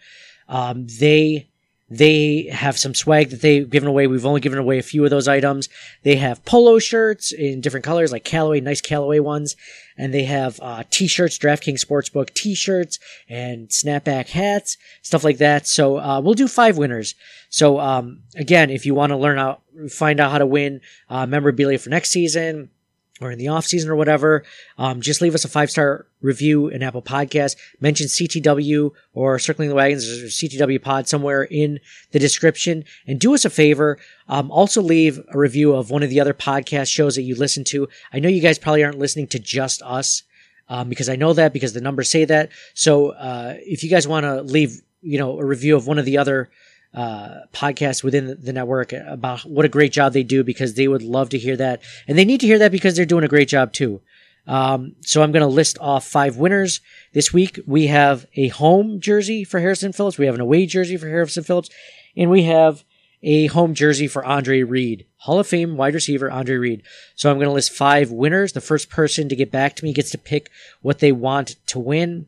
um, they they have some swag that they've given away. We've only given away a few of those items. They have polo shirts in different colors, like Callaway, nice Callaway ones. And they have uh, t-shirts, DraftKings Sportsbook t-shirts and snapback hats, stuff like that. So uh, we'll do five winners. So um, again, if you want to learn how, find out how to win uh, memorabilia for next season, or in the off season or whatever, um, just leave us a five star review in Apple Podcast. Mention CTW or Circling the Wagons or CTW Pod somewhere in the description. And do us a favor. Um, also leave a review of one of the other podcast shows that you listen to. I know you guys probably aren't listening to just us. Um, because I know that because the numbers say that. So, uh, if you guys want to leave you know, a review of one of the other uh, podcasts within the, network about what a great job they do because they would love to hear that. And they need to hear that because they're doing a great job too. Um, so I'm going to list off five winners this week. We have a home jersey for Harrison Phillips. We have an away jersey for Harrison Phillips, and we have a home jersey for Andre Reed, Hall of Fame wide receiver Andre Reed. So I'm going to list five winners. The first person to get back to me gets to pick what they want to win.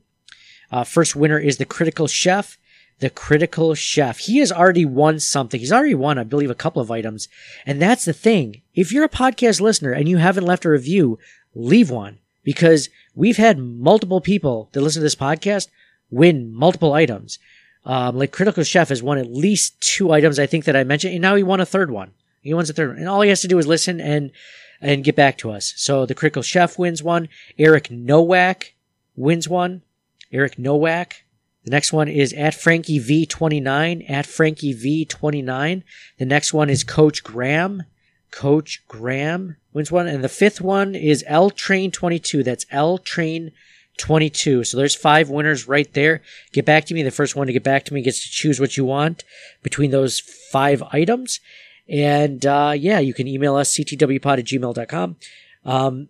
Uh, first winner is the Critical Chef. The Critical Chef. He has already won something. He's already won, I believe, a couple of items. And that's the thing. If you're a podcast listener and you haven't left a review, leave one because we've had multiple people that listen to this podcast win multiple items. Um, like Critical Chef has won at least two items, I think that I mentioned, and now he won a third one. He wins a third one, and all he has to do is listen and and get back to us. So the Critical Chef wins one. Eric Nowak wins one. Eric Nowak. The next one is at Frankie V29, at Frankie V29. The next one is Coach Graham. Coach Graham wins one. And the fifth one is L Train 22. That's L Train 22. So there's five winners right there. Get back to me. The first one to get back to me gets to choose what you want between those five items. And uh, yeah, you can email us ctwpod at gmail.com. Um,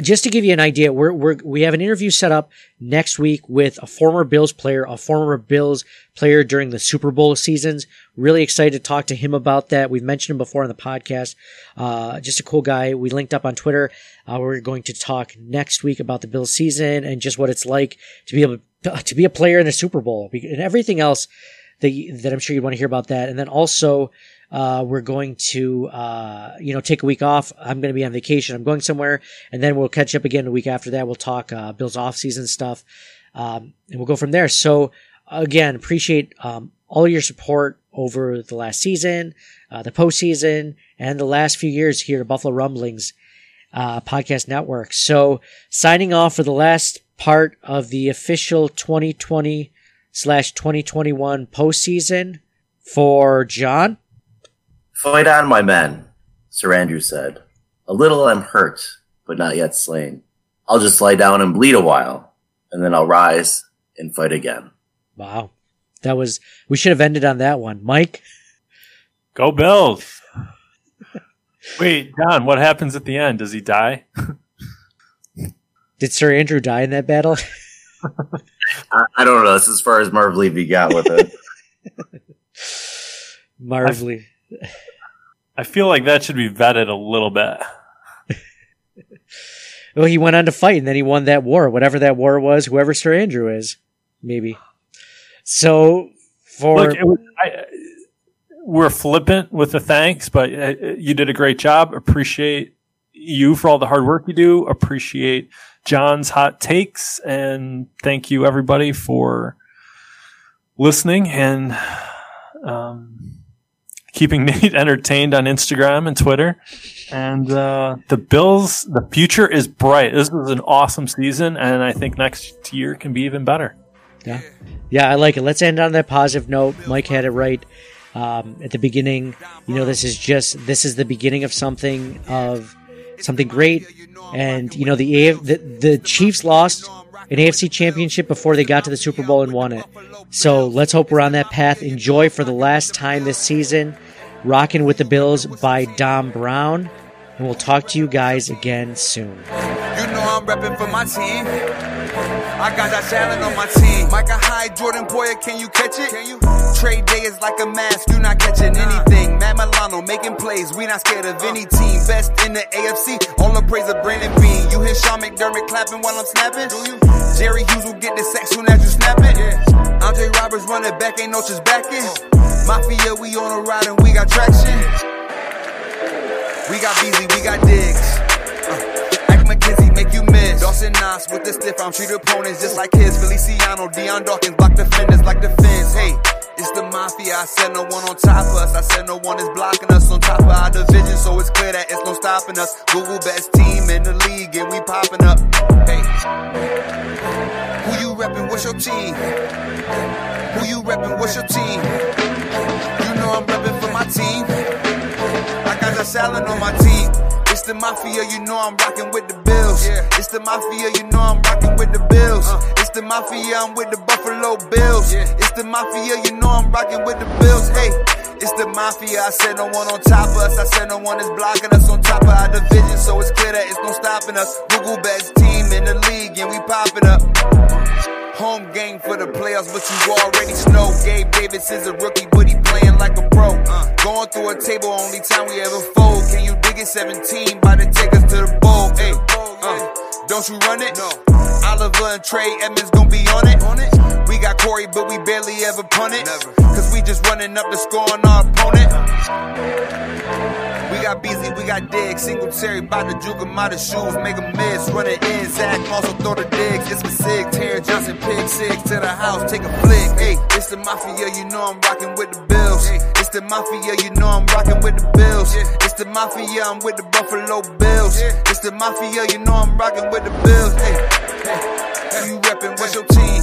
just to give you an idea, we're, we're, we have an interview set up next week with a former Bills player, a former Bills player during the Super Bowl seasons. Really excited to talk to him about that. We've mentioned him before on the podcast. Uh, just a cool guy. We linked up on Twitter. Uh, we're going to talk next week about the Bills season and just what it's like to be able to, to be a player in the Super Bowl and everything else that, that I'm sure you'd want to hear about that. And then also, uh, we're going to, uh, you know, take a week off. I'm going to be on vacation. I'm going somewhere and then we'll catch up again a week after that. We'll talk, uh, Bill's off season stuff. Um, and we'll go from there. So again, appreciate, um, all your support over the last season, uh, the postseason and the last few years here at Buffalo Rumblings, uh, podcast network. So signing off for the last part of the official 2020 slash 2021 postseason for John. Fight on, my men, Sir Andrew said. A little I'm hurt, but not yet slain. I'll just lie down and bleed a while, and then I'll rise and fight again. Wow. That was, we should have ended on that one. Mike? Go Bills. Wait, John, what happens at the end? Does he die? Did Sir Andrew die in that battle? [LAUGHS] I, I don't know. That's as far as Marv Levy got with it. Marv Levy. I feel like that should be vetted a little bit. [LAUGHS] well, he went on to fight and then he won that war, whatever that war was, whoever Sir Andrew is, maybe. So for Look, was, I, we're flippant with the thanks, but uh, you did a great job. Appreciate you for all the hard work you do. Appreciate John's hot takes, and thank you everybody for listening and um, keeping [LAUGHS] Nate entertained on Instagram and Twitter. And uh, the Bills, the future is bright. This was an awesome season, and I think next year can be even better. Yeah, yeah, I like it. Let's end on that positive note. Mike had it right um, at the beginning. You know, this is just this is the beginning of something of something great. And you know, the the, the Chiefs lost an AFC championship before they got to the Super Bowl and won it. So let's hope we're on that path. Enjoy for the last time this season. Rocking with the Bills by Dom Brown. And we'll talk to you guys again soon. You know I'm repping for my team. I got that talent on my team. Micah Hyde, Jordan Poyer, can you catch it? Can you? Trade day is like a mask, you not catching anything. Matt Milano making plays, we not scared of any team. Best in the AFC, all the praise of Brandon Beane. You hear Sean McDermott clapping while I'm snapping? Do you? Jerry Hughes will get the sack soon as you snap it. Yeah. Andre Roberts running back, ain't no just backing. Mafia, we on a ride and we got traction. We got Beasley, we got Diggs. Uh, McKenzie make you. Dawson Knox with the stiff arm, treat opponents just like his. Feliciano, Dion Dawkins block defenders like the fence. Hey, it's the mafia. I said no one on top of us. I said no one is blocking us on top of our division, so it's clear that it's no stopping us. Google best team in the league, and we popping up. Hey, who you repping? What's your team? Who you repping? What's your team? You know I'm repping for my team. The salad on my team. It's the mafia, you know I'm rocking with the bills. It's the mafia, you know I'm rocking with the bills. It's It's the mafia, I'm with the Buffalo Bills. It's the mafia, you know I'm rocking with the Bills. Hey, it's the mafia. I said no one on top of us. I said no one is blocking us on top of our division. So it's clear that it's no stopping us. Google best team in the league, and we popping up. Home game for the playoffs, but you already know. Gabe Davis is a rookie, but he playing like a pro. Uh, going through a table, only time we ever fold. Can you dig it? 17, about to take us to the bowl. Hey, uh, don't you run it? No. Oliver and Trey Edmonds gon' be on it. On it. We got Corey, but we barely ever punt it. Never. Cause we just running up the score on our opponent. We got Beasley, we got Diggs. Singletary, bout to juke him out of shoes, make him miss. Run it in, Zach also throw the digs. It's a sig, Terry Johnson, pick six to the house, take a flick. Hey, it's the Mafia, you know I'm rocking with the Bills. It's the Mafia, you know I'm rocking with the Bills. It's the Mafia, I'm with the Buffalo Bills. It's the Mafia, you know I'm rocking with the Bills. Hey, hey, who you reppin'? What's your team?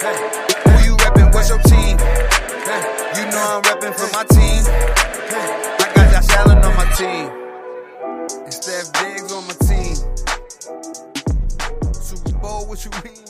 Hey, who you reppin'? What's your team? Hey, you know I'm reppin' for my team. Team. And Steph Diggs on my team. Super Bowl, what you mean?